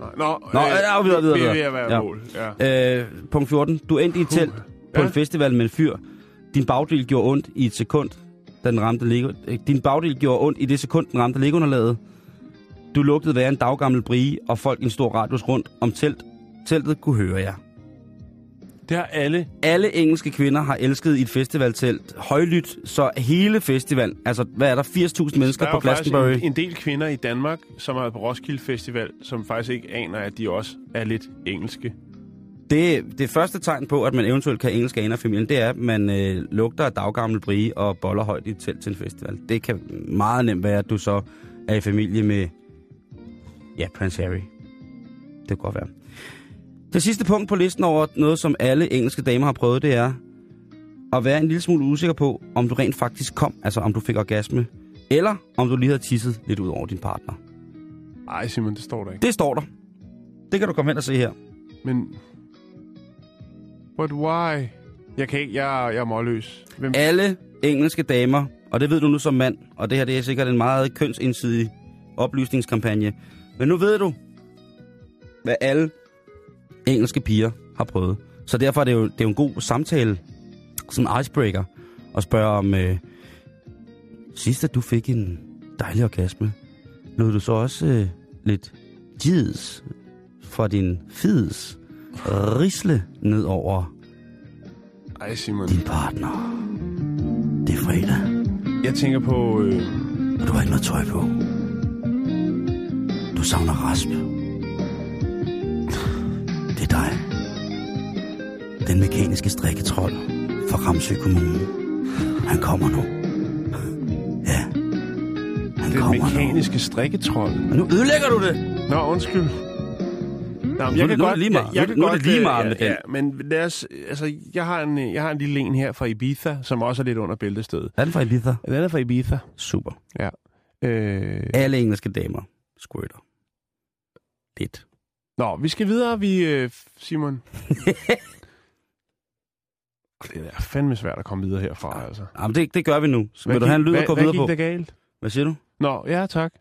Nej, Nå, Nå, ja, videre, videre, Vi er ved videre. at være Ja. mål, ja. Øh, punkt 14. Du endte i et telt på Ja. en festival med en fyr. Din bagdel gjorde ondt i et sekund, da den ramte Lego. øh, Din bagdel gjorde ondt i det sekund, den ramte Legounderlaget. Du lugtede være en daggammel brie, og folk i en stor radius rundt om telt. Teltet kunne høre jer. Det har alle... Alle engelske kvinder har elsket i et festivaltelt højlydt, så hele festival, altså hvad er der, 80.000 mennesker Der er på Glastonbury? en, en del kvinder i Danmark, som har været på Roskilde Festival, som faktisk ikke aner, at de også er lidt engelske. Det, det første tegn på, at man eventuelt kan engelsk af familien, det er, at man øh, lugter af daggammel brie og boller højt i et telt til en festival. Det kan meget nemt være, at du så er i familie med, ja, Prince Harry. Det kan godt være. Det sidste punkt på listen over noget, som alle engelske damer har prøvet, det er at være en lille smule usikker på, om du rent faktisk kom, altså om du fik orgasme, eller om du lige havde tisset lidt ud over din partner. Ej, Simon, det står der ikke. Det står der. Det kan du komme hen og se her. Men... But why? Jeg kan ikke... Jeg, jeg er målløs. Hvem... alle engelske damer, og det ved du nu som mand, og det her det er sikkert en meget kønsensidig oplysningskampagne, men nu ved du, hvad alle engelske piger har prøvet. Så derfor er det jo, det er jo en god samtale, sådan en icebreaker, at spørge om, øh, sidst at du fik en dejlig orgasme, lod du så også øh, lidt jids fra din fids risle ned over Ej, Simon. din partner. Det er fredag, Jeg tænker på... Øh... og du har ikke noget tøj på. Du savner rasp. Den mekaniske strikketrold fra Ramsø Kommune. Han kommer nu. Ja, han Den kommer mekaniske strikketrol. nu. Og nu ødelægger du det. Nå, undskyld. Nå, men Nu er det- nu er det lige meget. Jeg, jeg Nu er kan nu er godt, det lige øh, meget ja, med den. Ja, men lad os, altså, jeg har, en, jeg har en lille en her fra Ibiza, som også er lidt under bæltestedet. Er den fra Ibiza? Den er fra Ibiza. Super. Øh, Alle engelske damer squirter. Lidt. Nå, vi skal videre, vi, øh, Simon. det er fandme svært at komme videre herfra, altså. Jamen, det, det gør vi nu. Så vil du gik- have en lyd at hvad, gå hvad videre gik på? der galt? Hvad siger du? Nå, ja, tak.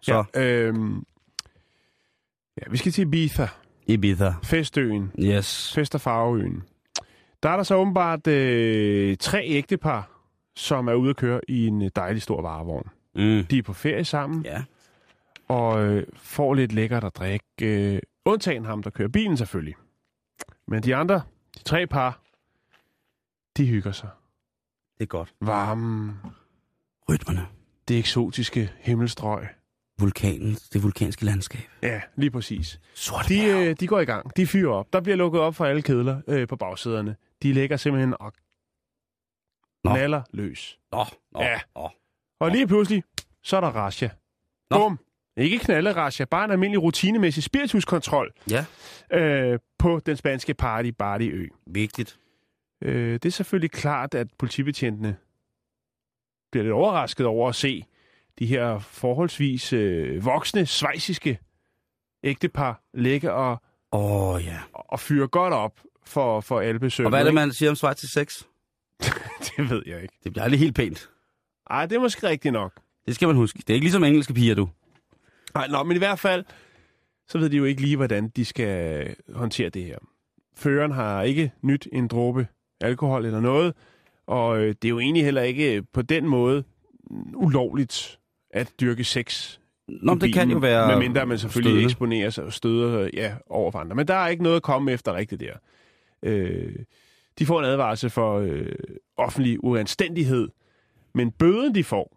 Så, Ja, øhm, ja, vi skal til Ibiza. Ibiza. Festøen. Yes. Fest- og Farveøen. Der er der så åbenbart øh, tre ægtepar, som er ude at køre i en øh, dejlig stor varevogn. Mm. De er på ferie sammen, Ja. og øh, får lidt lækkert at drikke. Øh, undtagen ham, der kører bilen selvfølgelig. Men de andre, tre par, de hygger sig. Det er godt. Varme, Rytmerne. det eksotiske himmelstrøg. Vulkanen. Det vulkanske landskab. Ja, lige præcis. Sorte De, øh, de går i gang. De fyrer op. Der bliver lukket op for alle kedler øh, på bagsæderne. De ligger simpelthen og Nå. knaller løs. Nå, nå, Ja. nå. Og lige pludselig, så er der Rasha. Nå. Bum. Ikke knalde Rasha, bare en almindelig rutinemæssig spirituskontrol Ja, øh, på den spanske party Bardi Ø. vigtigt. Øh, det er selvfølgelig klart, at politibetjentene bliver lidt overrasket over at se de her forholdsvis øh, voksne, svejsiske ægtepar ligge og, oh, ja. og fyre godt op for, for alle besøgende. Og hvad er det, man siger om til sex? Det ved jeg ikke. Det bliver aldrig helt pænt. Ej, det er måske rigtigt nok. Det skal man huske. Det er ikke ligesom engelske piger, du. Nej, nå, men i hvert fald, så ved de jo ikke lige, hvordan de skal håndtere det her. Føreren har ikke nyt en dråbe alkohol eller noget, og øh, det er jo egentlig heller ikke på den måde ulovligt at dyrke sex Nå, men det kan jo være Medmindre man selvfølgelig støde. eksponerer sig og støder ja, over for andre. Men der er ikke noget at komme efter rigtigt der. Øh, de får en advarsel for øh, offentlig uanstændighed, men bøden de får,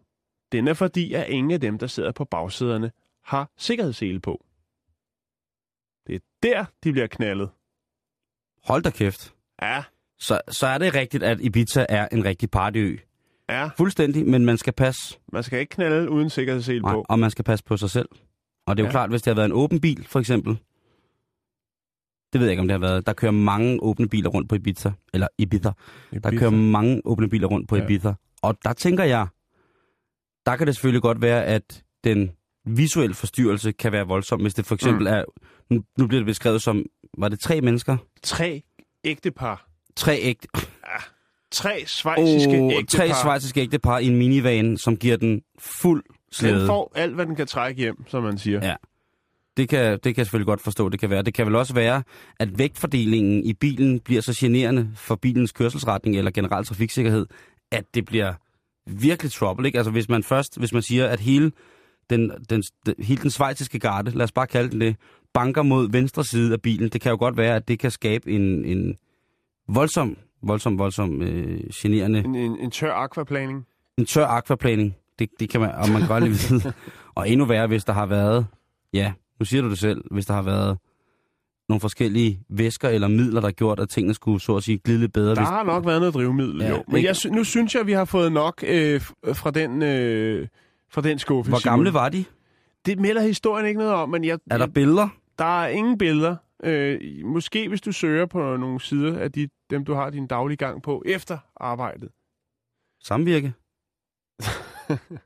den er fordi, at ingen af dem, der sidder på bagsæderne, har sikkerhedssele på. Det er der, de bliver knaldet. Hold da kæft. Ja, så, så er det rigtigt, at Ibiza er en rigtig partyø. Ja, Fuldstændig, men man skal passe, man skal ikke knalde uden sikkerhedssel nej, på. og man skal passe på sig selv. Og det er jo Ja. klart, hvis det har været en åben bil, for eksempel. Det ved jeg ikke, om det har været. Der kører mange åbne biler rundt på Ibiza. Eller Ibiza. Der kører mange åbne biler rundt på Ja. Ibiza. Og der tænker jeg, der kan det selvfølgelig godt være, at den visuelle forstyrrelse kan være voldsom, hvis det for eksempel Mm. er... Nu, nu bliver det beskrevet som, var det tre mennesker? Tre ægtepar. Tre ægte... Tre svejsiske Oh, ægtepar. tre svejsiske ægtepar i en minivan, som giver den fuld Den slæde. får alt, hvad den kan trække hjem, som man siger. Ja. Det kan, det kan jeg selvfølgelig godt forstå, det kan være. Det kan vel også være, at vægtfordelingen i bilen bliver så generende for bilens kørselsretning eller generel trafiksikkerhed, at det bliver virkelig trouble. Ikke? Altså hvis man først, hvis man siger, at hele den, den, den, hele den svejtiske garde, lad os bare kalde den det, banker mod venstre side af bilen, det kan jo godt være, at det kan skabe en, en voldsom, voldsom, voldsom øh, generende En, en, en tør aquaplaning. en tør aquaplaning, det, det kan man, og man godt lige vide. Og endnu værre, hvis der har været, ja, nu siger du det selv, hvis der har været nogle forskellige væsker eller midler, der har gjort, at tingene skulle så at sige glide lidt bedre. Der Hvis, har nok været noget drivmiddel, Ja, jo. Men ikke? jeg, nu synes jeg, vi har fået nok øh, fra den, øh, fra den skuffe. hvor gamle var de? Det melder historien ikke noget om, men jeg, Er der billeder? der er ingen billeder. Øh, måske hvis du søger på nogle sider af de, dem, du har din daglige gang på efter arbejdet. Samvirke?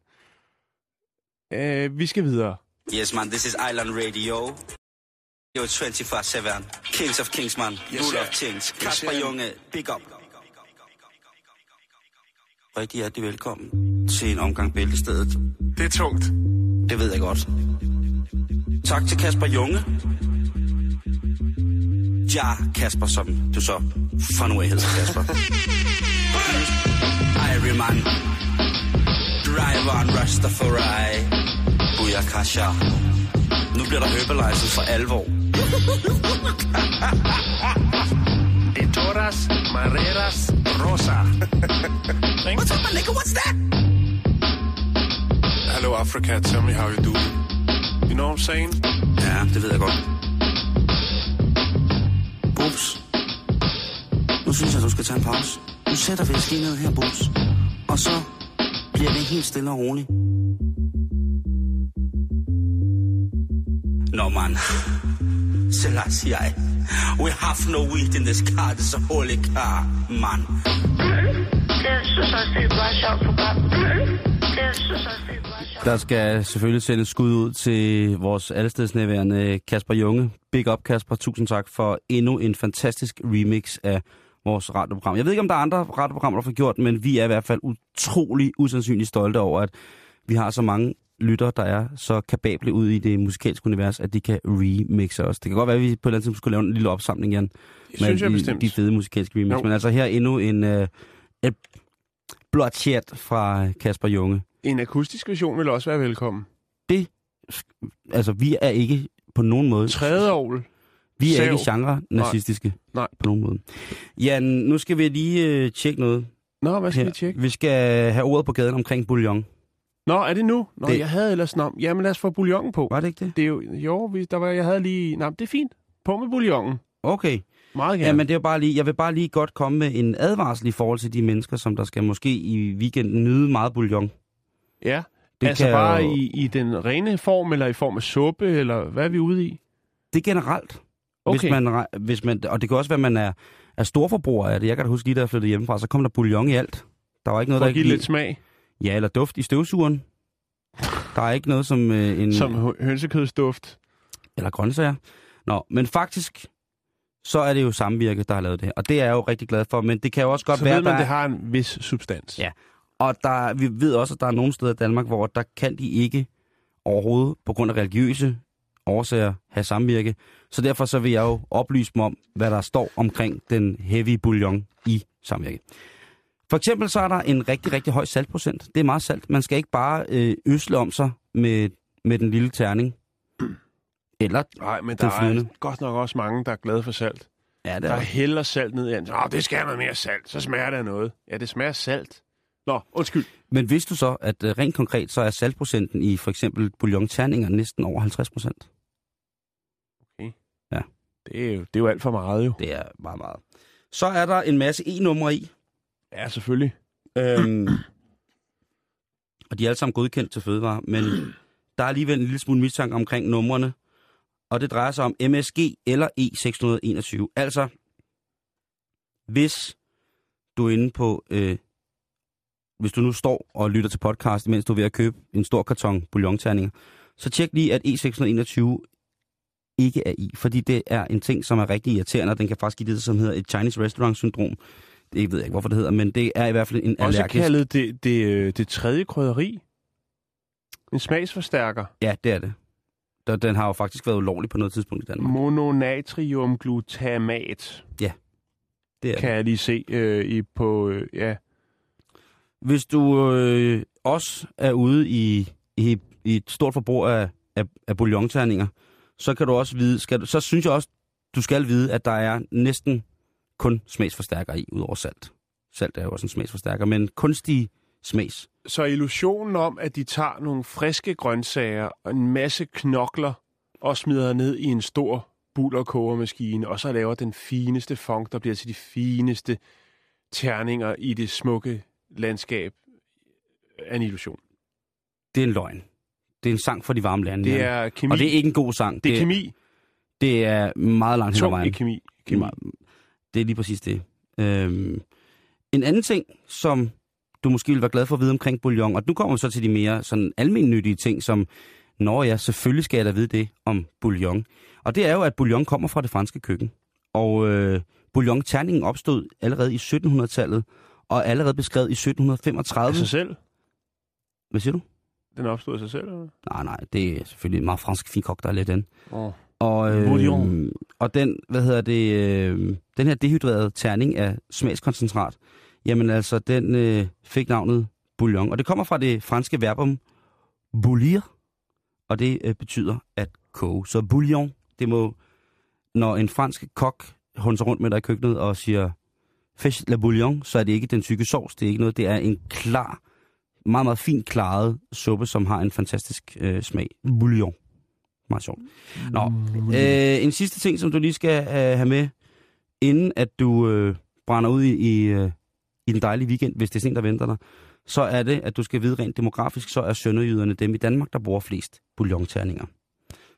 Øh, vi skal videre. Yes, man, this is Island Radio. Yo, 24-7. Kings of Kings, man. Yes, Rule of Kings. Kasper. Junge, big up. Rigtig hjertelig velkommen til en omgang Bæltestedet. Det er tungt. Det ved jeg godt. Tak til Kasper Junge. Ja, Kasper, som du så fra nu af hedder Kasper. Iron Driver and Rastafari. Booyakasha. Nu bliver der Herbalizer for alvor. De toras mareras rosa. What's up, my nigga? What's that? Hello Africa, tell me how you do. You know what I'm saying? Ja, det ved jeg godt. Bubs. Nu synes jeg, du skal tage en pause. Nu sætter ned her, Bubs. Og så bliver det helt stille og roligt. Nå, man. Selassie, we have no weed in this car. This is a holy car, man. Det synes jeg, det er bare sjovt program. Der skal selvfølgelig sendes skud ud til vores allestedsnærværende Kasper Junge. Big up, Kasper. Tusind tak for endnu en fantastisk remix af vores radioprogram. Jeg ved ikke, om der er andre radioprogrammer, der får gjort, men vi er i hvert fald utrolig usandsynligt stolte over, at vi har så mange lytter, der er så kapable ud i det musikalske univers, at de kan remixe os. Det kan godt være, at vi på et eller andet tidspunkt skulle lave en lille opsamling, Jan. Det synes jeg de, bestemt. de fede musikalske remix. Jo. Men altså her endnu en uh, et chat fra Kasper Junge. En akustisk version vil også være velkommen. Altså, vi er ikke på nogen måde... Tredje ovl. Vi er Sav. ikke genre-nazistiske. Nej. På nogen måde. Jan, nu skal vi lige øh, tjekke noget Nå, hvad skal her. vi tjekke? Vi skal have ordet på gaden omkring bouillon. Nå, er det nu? Nå, Det- det... jeg havde ellers... Nå, jamen lad os få bouillon på. Var det ikke det? Det er jo... Jo, der var, jeg havde lige... Nej, det er fint. På med bouillon. Okay. Meget gerne. Ja, men det er jo bare lige, jeg vil bare lige godt komme med en advarsel i forhold til de mennesker, som der skal måske i weekenden nyde meget bouillon. ja. Det altså kan bare jo- i, i den rene form, eller i form af suppe, eller hvad er vi ude i? Det er generelt. Okay. Hvis man, hvis man, og det kan også være, at man er, er storforbruger af det. Jeg kan da huske lige, da jeg flyttede hjemmefra, så kom der bouillon i alt. Der var ikke noget, For der at give ikke lidt smag, Ja, eller duft i støvsugeren. Der er ikke noget som øh, en... som hø- hønsekødsduft. eller grøntsager. Nå, men faktisk, så er det jo samvirke, der har lavet det. Og det er jeg jo rigtig glad for, men det kan jo også godt Så være, ved man, der det har en vis substans. Ja. Og der, vi ved også, at der er nogle steder i Danmark, hvor der kan de ikke overhovedet, på grund af religiøse årsager, have samvirke. Så derfor så vil jeg jo oplyse dem om, hvad der står omkring den heavy bouillon i samvirke. For eksempel så er der en rigtig, rigtig høj saltprocent. Det er meget salt. Man skal ikke bare øh, øsle om sig med, med den lille terning. Eller, Nej, men der er godt nok også mange, der er glade for salt. ja, det Der er, hælder salt ned i anden. Åh, det skal have noget mere salt. Så smager det af noget. Ja, det smager salt. Nå, undskyld. Men vidste du så, at øh, rent konkret, så er saltprocenten i for eksempel bouillonterninger næsten over 50 procent? Det er, jo, det er jo alt for meget jo. Det er meget, meget. Så er der en masse E-numre i. Ja, selvfølgelig. Øhm, og de er alle sammen godkendt til fødevare, men der er alligevel en lille smule mistanke omkring numrene, og det drejer sig om MSG eller E621. Altså, hvis du er inde på, øh, hvis du nu står og lytter til podcast, mens du er ved at købe en stor karton bouillonterninger, så tjek lige, at E621 ikke er i, fordi det er en ting, som er rigtig irriterende, og den kan faktisk give det, som hedder et Chinese Restaurant Syndrom. Det ved jeg ikke, hvorfor det hedder, men det er i hvert fald en Også allergisk... kaldet det, det, øh, det tredje krydderi. En smagsforstærker. Ja, det er det. Der- Den har jo faktisk været ulovlig på noget tidspunkt i Danmark. Mononatriumglutamat, Det er kan det. jeg lige se øh, i på... Øh, ja. Hvis du øh, også er ude i, i, i et stort forbrug af, af, af bouillonterninger, så kan du også vide, skal du, så synes jeg også, du skal vide, at der er næsten kun smagsforstærker i, udover salt. Salt er jo også en smagsforstærker, men kunstige smags. Så illusionen om, at de tager nogle friske grøntsager og en masse knokler og smider ned i en stor bullerkogermaskine, og så laver den fineste funk, der bliver til de fineste terninger i det smukke landskab, er en illusion. Det er en løgn. Det er en sang for de varme lande. Det er kemi. Og det er ikke en god sang. det er kemi. Det er meget langt hen ad vejen. kemi. Det er, kemi. meget- det er lige præcis det. Øhm, en anden ting, som du måske vil være glad for at vide omkring bouillon, og nu kommer vi så til de mere sådan almindelige ting, som, når jeg selvfølgelig skal jeg da vide det om bouillon. Og det er jo, at bouillon kommer fra det franske køkken. Og øh, bouillon-terningen opstod allerede i 1700-tallet, og er allerede beskrevet i Af 1735. sig selv? Hvad siger du? Den opstod af sig selv, eller? Nej, nej, det er selvfølgelig en meget fransk finkok, der er lidt den. Oh. Og, øh, Bouillon. og den, hvad hedder det, øh, den her dehydrerede terning af smagskoncentrat, jamen altså, den øh, fik navnet bouillon. Og det kommer fra det franske verbum bouillir, og det øh, betyder at koge. Så bouillon, det må, når en fransk kok hunser rundt med dig i køkkenet og siger, fish la bouillon, så er det ikke den tykke sovs, det er ikke noget, det er en klar, meget, meget fint klaret suppe, som har en fantastisk øh, smag. Bouillon. Meget sjovt. Nå, øh, en sidste ting, som du lige skal øh, have med, inden at du øh, brænder ud i, i, øh, i den dejlige weekend, hvis det er sådan, der venter dig, så er det, at du skal vide rent demografisk, så er sønderjyderne dem i Danmark, der bruger flest bouillonterninger.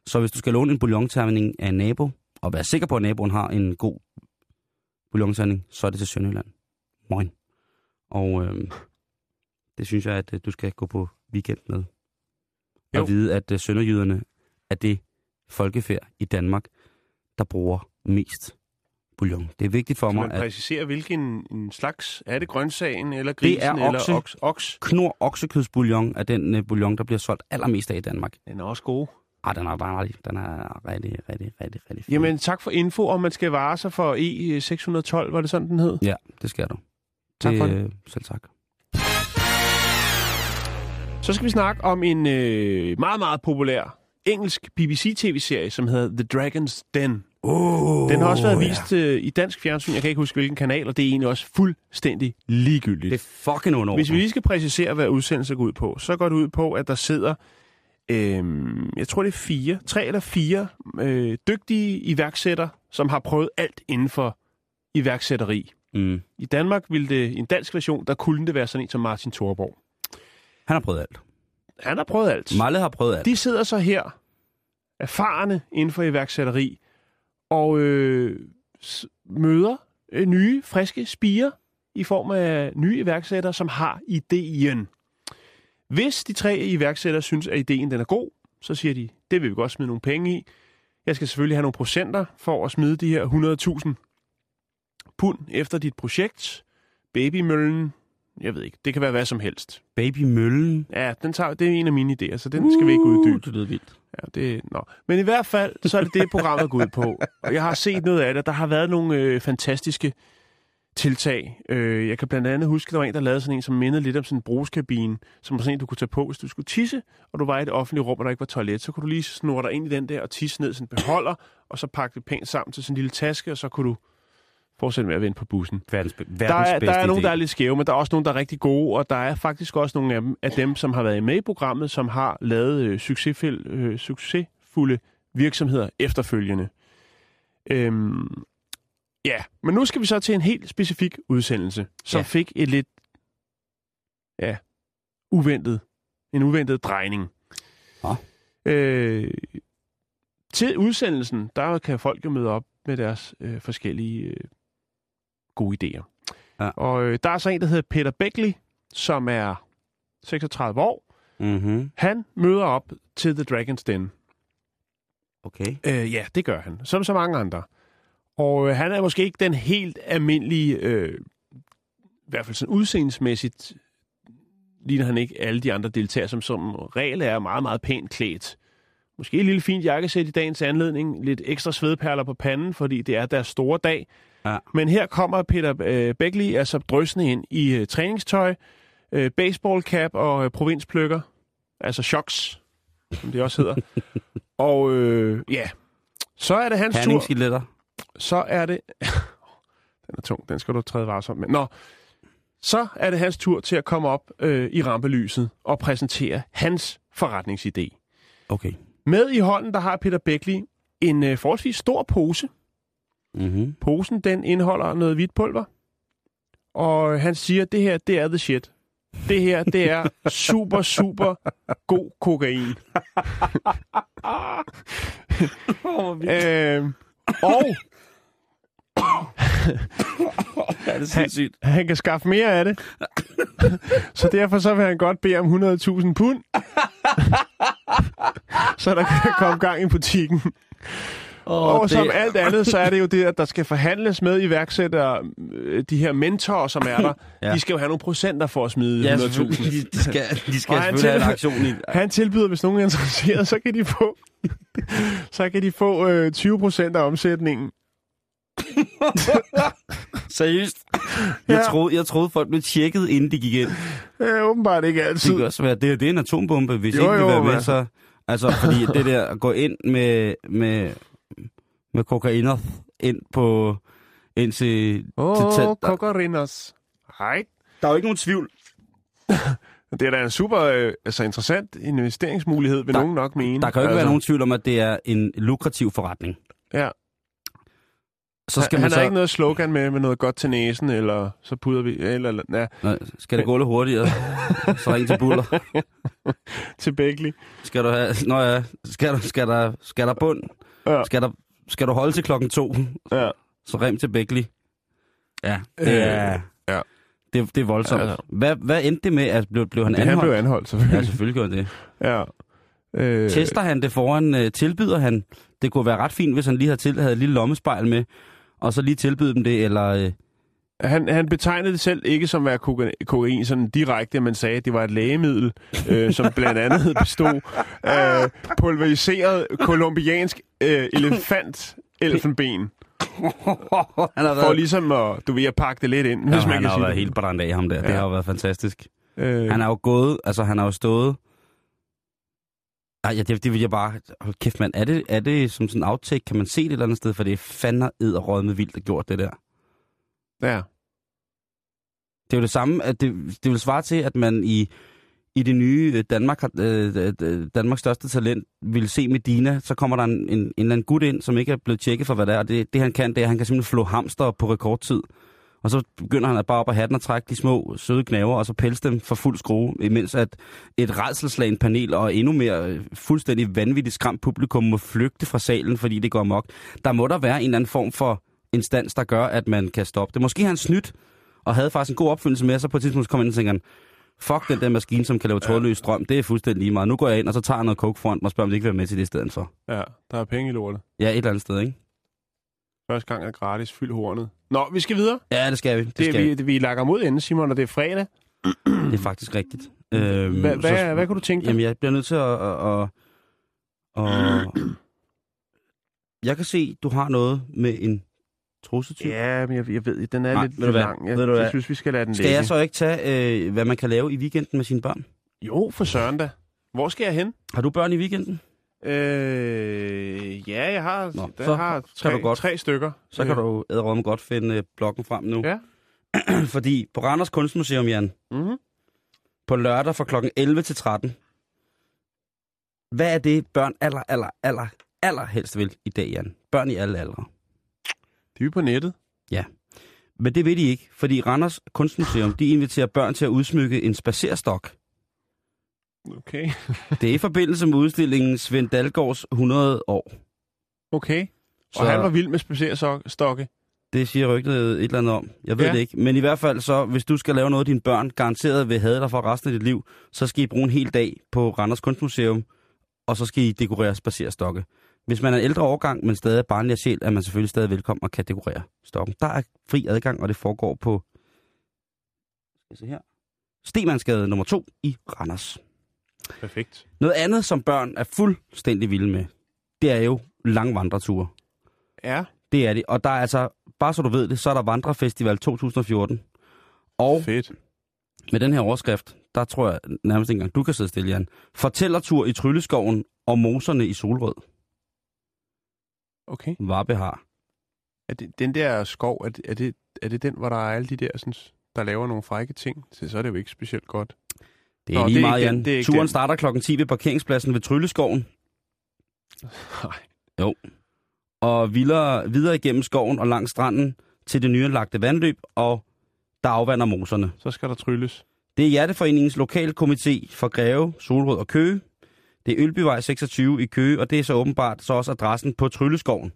Så hvis du skal låne en bouillonterning af en nabo, og være sikker på, at naboen har en god bouillonterning, så er det til Sønderjylland. Moin. Og øh, det synes jeg, at øh, du skal gå på weekend med. Og Jo. vide, at øh, sønderjyderne er det folkefærd i Danmark, der bruger mest bouillon. Det er vigtigt for Kan mig, man at præcisere, hvilken en slags? Er det grøntsagen, eller grisen, er okse. eller oks? oks? knor oksekødsbouillon er den uh, bouillon, der bliver solgt allermest af i Danmark. Den er også god. Ah, den er rigtig, den er rigtig, rigtig, rigtig, rigtig fin. Jamen, tak for info, om man skal vare sig for E612, var det sådan, den hed? Ja, det skal du. Tak for det. øh, Selv tak. Så skal vi snakke om en øh, meget, meget populær engelsk BBC-tv-serie, som hedder The Dragon's Den. Oh, Den har også været vist øh, i dansk fjernsyn. Jeg kan ikke huske, hvilken kanal, og det er egentlig også fuldstændig ligegyldigt. Det er fucking under. Hvis vi lige skal præcisere, hvad udsendelsen går ud på, så går det ud på, at der sidder, øhm, jeg tror det er fire, tre eller fire øh, dygtige iværksættere, som har prøvet alt inden for iværksætteri. Mm. I Danmark ville det, i en dansk version, der kunne det være sådan en som Martin Thorborg. Han har prøvet alt. Han har prøvet alt. Malle har prøvet alt. De sidder så her, erfarne inden for iværksætteri, og øh, møder øh, nye, friske spiger i form af nye iværksættere, som har ideen. Hvis de tre iværksættere synes, at ideen den er god, så siger de, det vil vi godt smide nogle penge i. Jeg skal selvfølgelig have nogle procenter for at smide de her 100.000 pund efter dit projekt. Babymøllen, jeg ved ikke, det kan være hvad som helst. Baby Møllen. Ja, den tager, det er en af mine idéer, så den skal vi ikke uddybe. Uh, Det lyder vildt. Ja, det, nå. Men i hvert fald, så er det det, programmet går ud på. Og jeg har set noget af det. Der har været nogle øh, fantastiske tiltag. Øh, jeg kan blandt andet huske, at der var en, der lavede sådan en, som mindede lidt om sådan en brugskabine, som var sådan en, du kunne tage på, hvis du skulle tisse, og du var i et offentligt rum, og der ikke var toilet. Så kunne du lige snurre dig ind i den der og tisse ned i sådan en beholder, og så pakke det pænt sammen til sådan en lille taske, og så kunne du fortsætte med at vente på bussen. Verdens, verdens Der er, der er nogen, idé. der er lidt skæve, men der er også nogen, der er rigtig gode, og der er faktisk også nogle af dem, af dem som har været med i programmet, som har lavet øh, succesfulde, øh, succesfulde virksomheder efterfølgende. Øhm, Ja, men nu skal vi så til en helt specifik udsendelse, som Ja. fik et lidt, ja, uventet, en uventet drejning. Nå. Øh, til udsendelsen, der kan folk jo møde op med deres øh, forskellige øh, gode idéer. Ja. Og øh, der er så en, der hedder Peter Beckley, som er 36 år. Mm-hmm. Han møder op til The Dragon's Den. Okay. Øh, ja, det gør han. Som så mange andre. Og øh, han er måske ikke den helt almindelige, øh, i hvert fald sådan udseendemæssigt, ligner han ikke alle de andre deltagere, som som regel er meget, meget pænt klædt. Måske et lille fint jakkesæt i dagens anledning, lidt ekstra svedperler på panden, fordi det er deres store dag. Ja. Men her kommer Peter øh, Beckley altså drøsende ind i øh, træningstøj, øh, baseballcap og øh, provinspløkker, altså shocks, som det også hedder. og øh, ja, så er det hans tur så er det... den er tung, den skal du træde varsomt med. Nå, så er det hans tur til at komme op øh, i rampelyset og præsentere hans forretningsidé. Okay. Med i hånden, der har Peter Beckley en øh, forholdsvis stor pose. Mm-hmm. Posen, den indeholder noget hvidt pulver. Og han siger, at det her, det er the shit. Det her, det er super, super god kokain. øh, og Ja, det er sindssygt. Han kan skaffe mere af det. så derfor så vil han godt bede om 100.000 pund. så der kan komme gang i butikken. Oh, Og som alt andet, så er det jo det, at der skal forhandles med iværksættere. øh, De her mentorer, som er der, Ja. ja. de skal jo have nogle procenter for at smide Ja, 100.000. selvfølgelig. De skal, de skal Og han selvfølgelig have en til- aktion i. Han tilbyder, hvis nogen er interesseret, så kan de få, så kan de få øh, 20 procent af omsætningen. Seriøst? Jeg, Ja. troede, jeg troede, folk blev tjekket, inden de gik ind. Øh, åbenbart ikke Det altid. kan også være, det, det er en atombombe, hvis Jo, ikke vil være med, så... Altså, fordi det der at gå ind med, med, med kokainer ind på... Ind til, Åh, til, oh, der, kokorinos. Hej. der er jo ikke nogen tvivl. Det er da en super øh, altså interessant investeringsmulighed, vil Der- nogen nok mene. Der kan jo ikke altså, være nogen tvivl om, at det er en lukrativ forretning. Ja. Så skal han man har så... ikke noget slogan med, med noget godt til næsen, eller så puder vi... Eller, eller ja, Nå, skal det gå lidt hurtigere, så ring til Buller. til Beckley. Skal du have... Nå ja, skal, der, skal, der, skal der bund? Ja. Skal, der, skal du holde til klokken to, Ja. så ring til Beckley. Ja, det Øh, er... ja. Det, det er voldsomt. Ja, ja. Hvad, hvad endte det med? at blev, blev han Det, han anholdt? blev anholdt, selvfølgelig. Ja, selvfølgelig gjorde det. Ja. Øh, Tester han det foran, øh, tilbyder han? Det kunne være ret fint, hvis han lige havde, til, havde et lille lommespejl med, og så lige tilbyde dem det, eller... Øh, han, han betegnede det selv ikke som at være koka- kokain sådan direkte, men sagde, at det var et lægemiddel, øh, som blandt andet bestod af pulveriseret kolumbiansk øh, elefant elfenben. han har For ligesom at, du ved, at pakke det lidt ind, hvis ja, man han kan har sige været det. helt brændt af ham der. Ja. Det har jo været fantastisk. Øh, Han har jo gået, altså han har jo stået... Ej, ja, det, det vil jeg bare... Hold kæft, mand. Er det, er det som sådan en outtake? Kan man se det et eller andet sted? For det er fandme ed med vildt, der gjort det der ja. Det er jo det samme, at det, det vil svare til, at man i, i det nye øh, Danmark, øh, Danmarks største talent vil se Medina, så kommer der en, en, en eller anden gut ind, som ikke er blevet tjekket for, hvad det er. Og det, det han kan, det er, at han kan simpelthen flå hamster på rekordtid. Og så begynder han at bare op af hatten og trække de små søde knaver, og så pelse dem for fuld skrue, imens at et redselslagende panel og endnu mere øh, fuldstændig vanvittigt skræmt publikum må flygte fra salen, fordi det går mok. Der må der være en eller anden form for instans, der gør, at man kan stoppe det. Måske har han snydt, og havde faktisk en god opfyldelse med, og så på et tidspunkt kom han ind og tænker, fuck den der maskine, som kan lave trådløs strøm, det er fuldstændig lige meget. Nu går jeg ind, og så tager jeg noget coke front og spørger, om de ikke vil være med til det i stedet for. ja, der er penge i lortet. Ja, et eller andet sted, ikke? Første gang er gratis, fyld hornet. Nå, vi skal videre. Ja, det skal vi. Det, Det, skal vi, vi. det, vi lakker mod enden, Simon, og det er fredag. det er faktisk rigtigt. Øhm, Hvad, så- hvad, hvad kunne du tænke dig? Jamen, jeg bliver nødt til at... at, at, at jeg kan se, du har noget med en trussetyp. Ja, men jeg, jeg ved, den er Nej, lidt hvad? lang. Jeg, Ved du hvad? jeg synes, vi skal lade den Skal ligge. jeg så ikke tage, øh, hvad man kan lave i weekenden med sine børn? Jo, for søren da. Hvor skal jeg hen? Har du børn i weekenden? Øh, ja, jeg har, Nå, der så har kan tre, du godt. tre stykker. Så kan du æderom godt finde øh, blokken frem nu. Ja. Fordi på Randers Kunstmuseum, Jan, Mm-hmm. på lørdag fra klokken 11 til 13, hvad er det, børn aller, aller, aller, aller helst vil i dag, Jan? Børn i alle aldre. De er på nettet. Men det ved de ikke, fordi Randers Kunstmuseum, de inviterer børn til at udsmykke en spacerstok. Okay. Det er i forbindelse med udstillingen Svend Dalgaards 100 år. Okay. Så Og han var vild med spacerstokke. det siger rygtet et eller andet om. Jeg ved Ja. det ikke. Men i hvert fald så, hvis du skal lave noget dine børn, garanteret vil have dig for resten af dit liv, så skal I bruge en hel dag på Randers Kunstmuseum, og så skal I dekorere spacerstokke. Hvis man er en ældre årgang, men stadig er barnlig sjæl, er man selvfølgelig stadig velkommen og kan dekorere stokken. Der er fri adgang, og det foregår på skal se her. Stemandsgade nummer 2 i Randers. Perfekt. Noget andet, som børn er fuldstændig vilde med, det er jo lang vandreture. Ja. Det er det. Og der er altså, bare så du ved det, så er der Vandrefestival 2014. Og Fedt. med den her overskrift, der tror jeg nærmest ikke engang, du kan sidde stille, Jan. Fortællertur i Trylleskoven og moserne i Solrød. Okay. Varbe har. Er det, den der skov, er det, er, det, er det den, hvor der er alle de der, sådan, der laver nogle frække ting? Så, så er det jo ikke specielt godt. Det er Nå, lige det er meget, ikke den, Jan. det er Turen den. starter klokken 10 ved parkeringspladsen ved Trylleskoven. Nej. Og videre, videre igennem skoven og langs stranden til det nyanlagte vandløb, og der afvander moserne. Så skal der trylles. Det er Hjerteforeningens lokalkomité for Greve, Solrød og Køge. Det er Ølbyvej 26 i Køge, og det er så åbenbart så også adressen på Trylleskoven.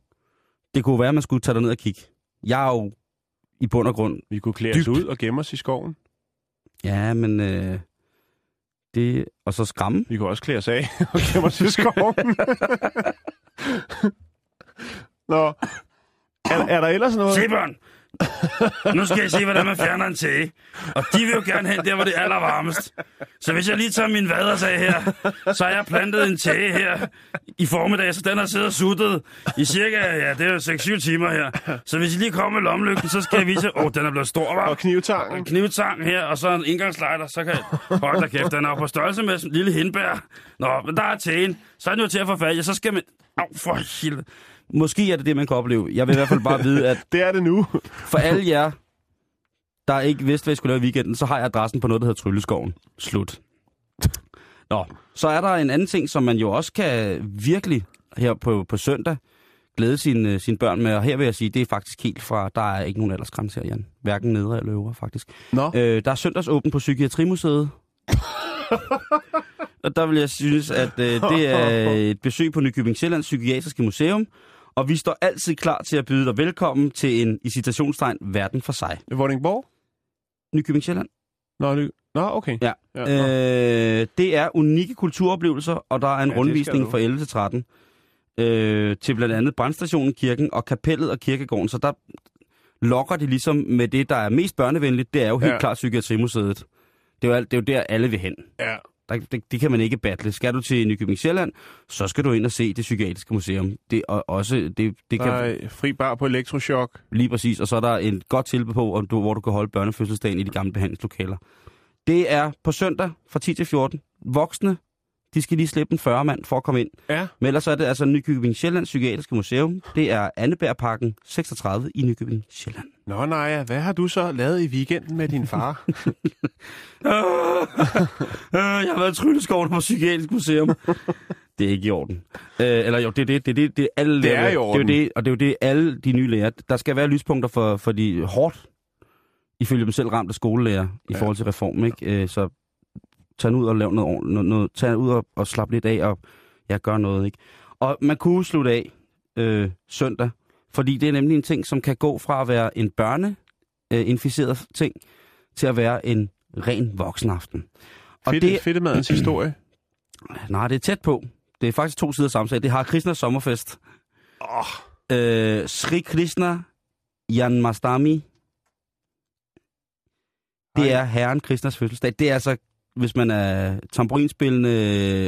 Det kunne være, at man skulle tage ned og kigge. Jeg er jo i bund og grund... Vi kunne klæde Dybt. os ud og gemme os i skoven. Ja, men... Øh, det... Og så skræmme. Vi kunne også klæde os af og gemme os i skoven. Nå. Er, er der ellers noget? Se, børn! Nu skal jeg se, hvordan man fjerner en tæge. Og de vil jo gerne hen der, hvor det er allervarmest. Så hvis jeg lige tager min vadersag her, så har jeg plantet en tæge her i formiddag, så den har siddet og suttet i cirka, ja, det er jo 6-7 timer her. Så hvis I lige kommer med lommelygten, så skal jeg vise, åh, oh, den er blevet stor, var. Og knivtangen. En knivtang her, og så en indgangslejder, så kan jeg... Hold da kæft, den er på størrelse med en lille hindbær. Nå, men der er tæen. Så er den jo til at og så skal man... Au, for helvede. Måske er det det, man kan opleve. Jeg vil i hvert fald bare vide, at Det er det nu. for alle jer, der ikke vidste, hvad jeg skulle lave i weekenden, så har jeg adressen på noget, der hedder Trylleskoven. Slut. Nå, så er der en anden ting, som man jo også kan virkelig her på, på søndag glæde sine, sine børn med. Og her vil jeg sige, det er faktisk helt fra, der er ikke nogen aldersgrænse her, Jan. Hverken nedre eller øvre, faktisk. Nå. Øh, der er søndagsåben på Psykiatrimuseet. og der vil jeg synes, at øh, det er et besøg på Nykøbing Sjællands Psykiatriske Museum. Og vi står altid klar til at byde dig velkommen til en, i citationstegn, verden for sig. Vordingborg? Nykøbing Sjælland. Nå, det... Nå okay. Ja. ja nå. Øh, det er unikke kulturoplevelser, og der er en Ja, det rundvisning fra 11 til 13. Øh, til blandt andet Brandstationen, kirken og kapellet og kirkegården. Så der lokker de ligesom med det, der er mest børnevenligt. Det er jo helt Ja. klart Psykiatrimuseet. Det er jo, alt, det er jo der, alle vil hen. Ja. Der, det, det kan man ikke battle. Skal du til Nykøbing Sjælland, så skal du ind og se det psykiatriske museum. Det, og også, det, det Der kan er fri bar på elektrochok. lige præcis, og så er der en godt tilbud på, om du, hvor du kan holde børnefødselsdagen i de gamle behandlingslokaler. Det er på søndag fra 10 til 14. Voksne, de skal lige slippe en 40 mand for at komme ind. Ja. Men ellers er det altså Nykøbing Sjælland Psykiatriske Museum. Det er Annebergparken 36 i Nykøbing Sjælland. Nå, Naja, hvad har du så lavet i weekenden med din far? jeg har været Trylleskoven på Psykiatrisk Museum. det er ikke i orden. Øh, eller jo, det er det, det, det, det alle Det er lærer- i orden. Det er jo det, og det er jo det, alle de nye lærer. Der skal være lyspunkter for, for de hårdt, ifølge dem selv ramte skolelærer, i Ja. forhold til reformen. Ikke? Øh, så tag ud og lav noget ordentligt. Noget, noget, tag ud og, og slap lidt af, og ja, gør noget. Ikke? Og man kunne slutte af øh, søndag, fordi det er nemlig en ting, som kan gå fra at være en børneinficeret ting, til at være en ren voksenaften. Og Fedt, det, Fedtemadens historie. nej, det er tæt på. Det er faktisk to sider sag. Det har Krishnas sommerfest. Åh, Øh, Sri Krishna Janmastami. Det er herren Krishnas fødselsdag. Det er altså, hvis man er tamburinspillende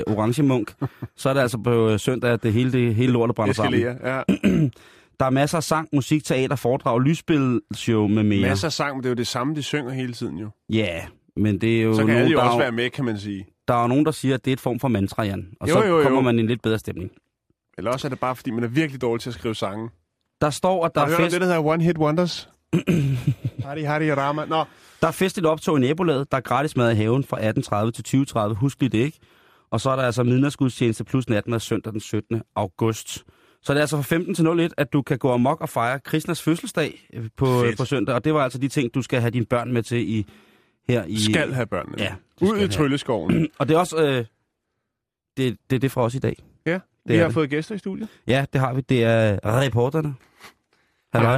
øh, orange munk, så er det altså på øh, søndag, at det hele, det hele lortet brænder sammen. Ja. Der er masser af sang, musik, teater, foredrag, lysspil, show med mere. Masser af sang, men det er jo det samme, de synger hele tiden jo. Ja, men det er jo Så kan nogen, alle jo også er, være med, kan man sige. der er jo nogen, der siger, at det er et form for mantra, Jan. Og Jo, så jo, jo. kommer man i en lidt bedre stemning. Eller også er det bare, fordi man er virkelig dårlig til at skrive sange. Der står, at der Har du er hørt om fest det, der hedder One Hit Wonders? Hari Hari Rama. Nå, Der er festligt optog i nabolaget. Der er gratis mad i haven fra 18.30 til 20.30. Husk lige det, ikke? Og så er der altså midnadsgudstjeneste plus natten og søndag den 17. august. Så det er altså fra 15 til 01, at du kan gå amok og fejre Krishnas fødselsdag øh, på, Fedt. på søndag. Og det var altså de ting, du skal have dine børn med til i, her i... Skal have børnene. Ja, Ud i trylleskoven. Og det er også... Øh, det, det er det fra os i dag. Ja, Det vi har det. fået gæster i studiet. Ja, det har vi. Det er reporterne. Halløj.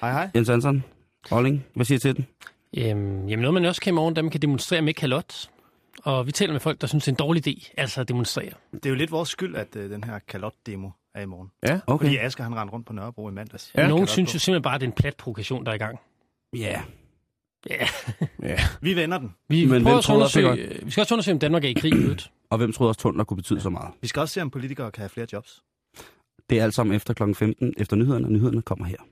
Hej, hej. Jens Hansen. Rolling. Hvad siger I til den? Øhm, jamen noget, man også kan i morgen, der man kan demonstrere med kalot. Og vi taler med folk, der synes, det er en dårlig idé, altså at demonstrere. Det er jo lidt vores skyld, at uh, den her kalot-demo er i morgen. Ja. Okay. Fordi Asger han rendte rundt på Nørrebro i mandags. Ja, Nogen synes jo simpelthen bare, at det er en plat provokation, der er i gang. Ja. Ja, Ja. Vi vender den. vi, Men hvem det undersøge, vi skal også undersøge, om Danmark er i krig. Og hvem troede også, tunneler kunne betyde så meget? Vi skal også se, om politikere kan have flere jobs. Det er alt sammen efter kl. 15, efter nyhederne, og nyhederne kommer her.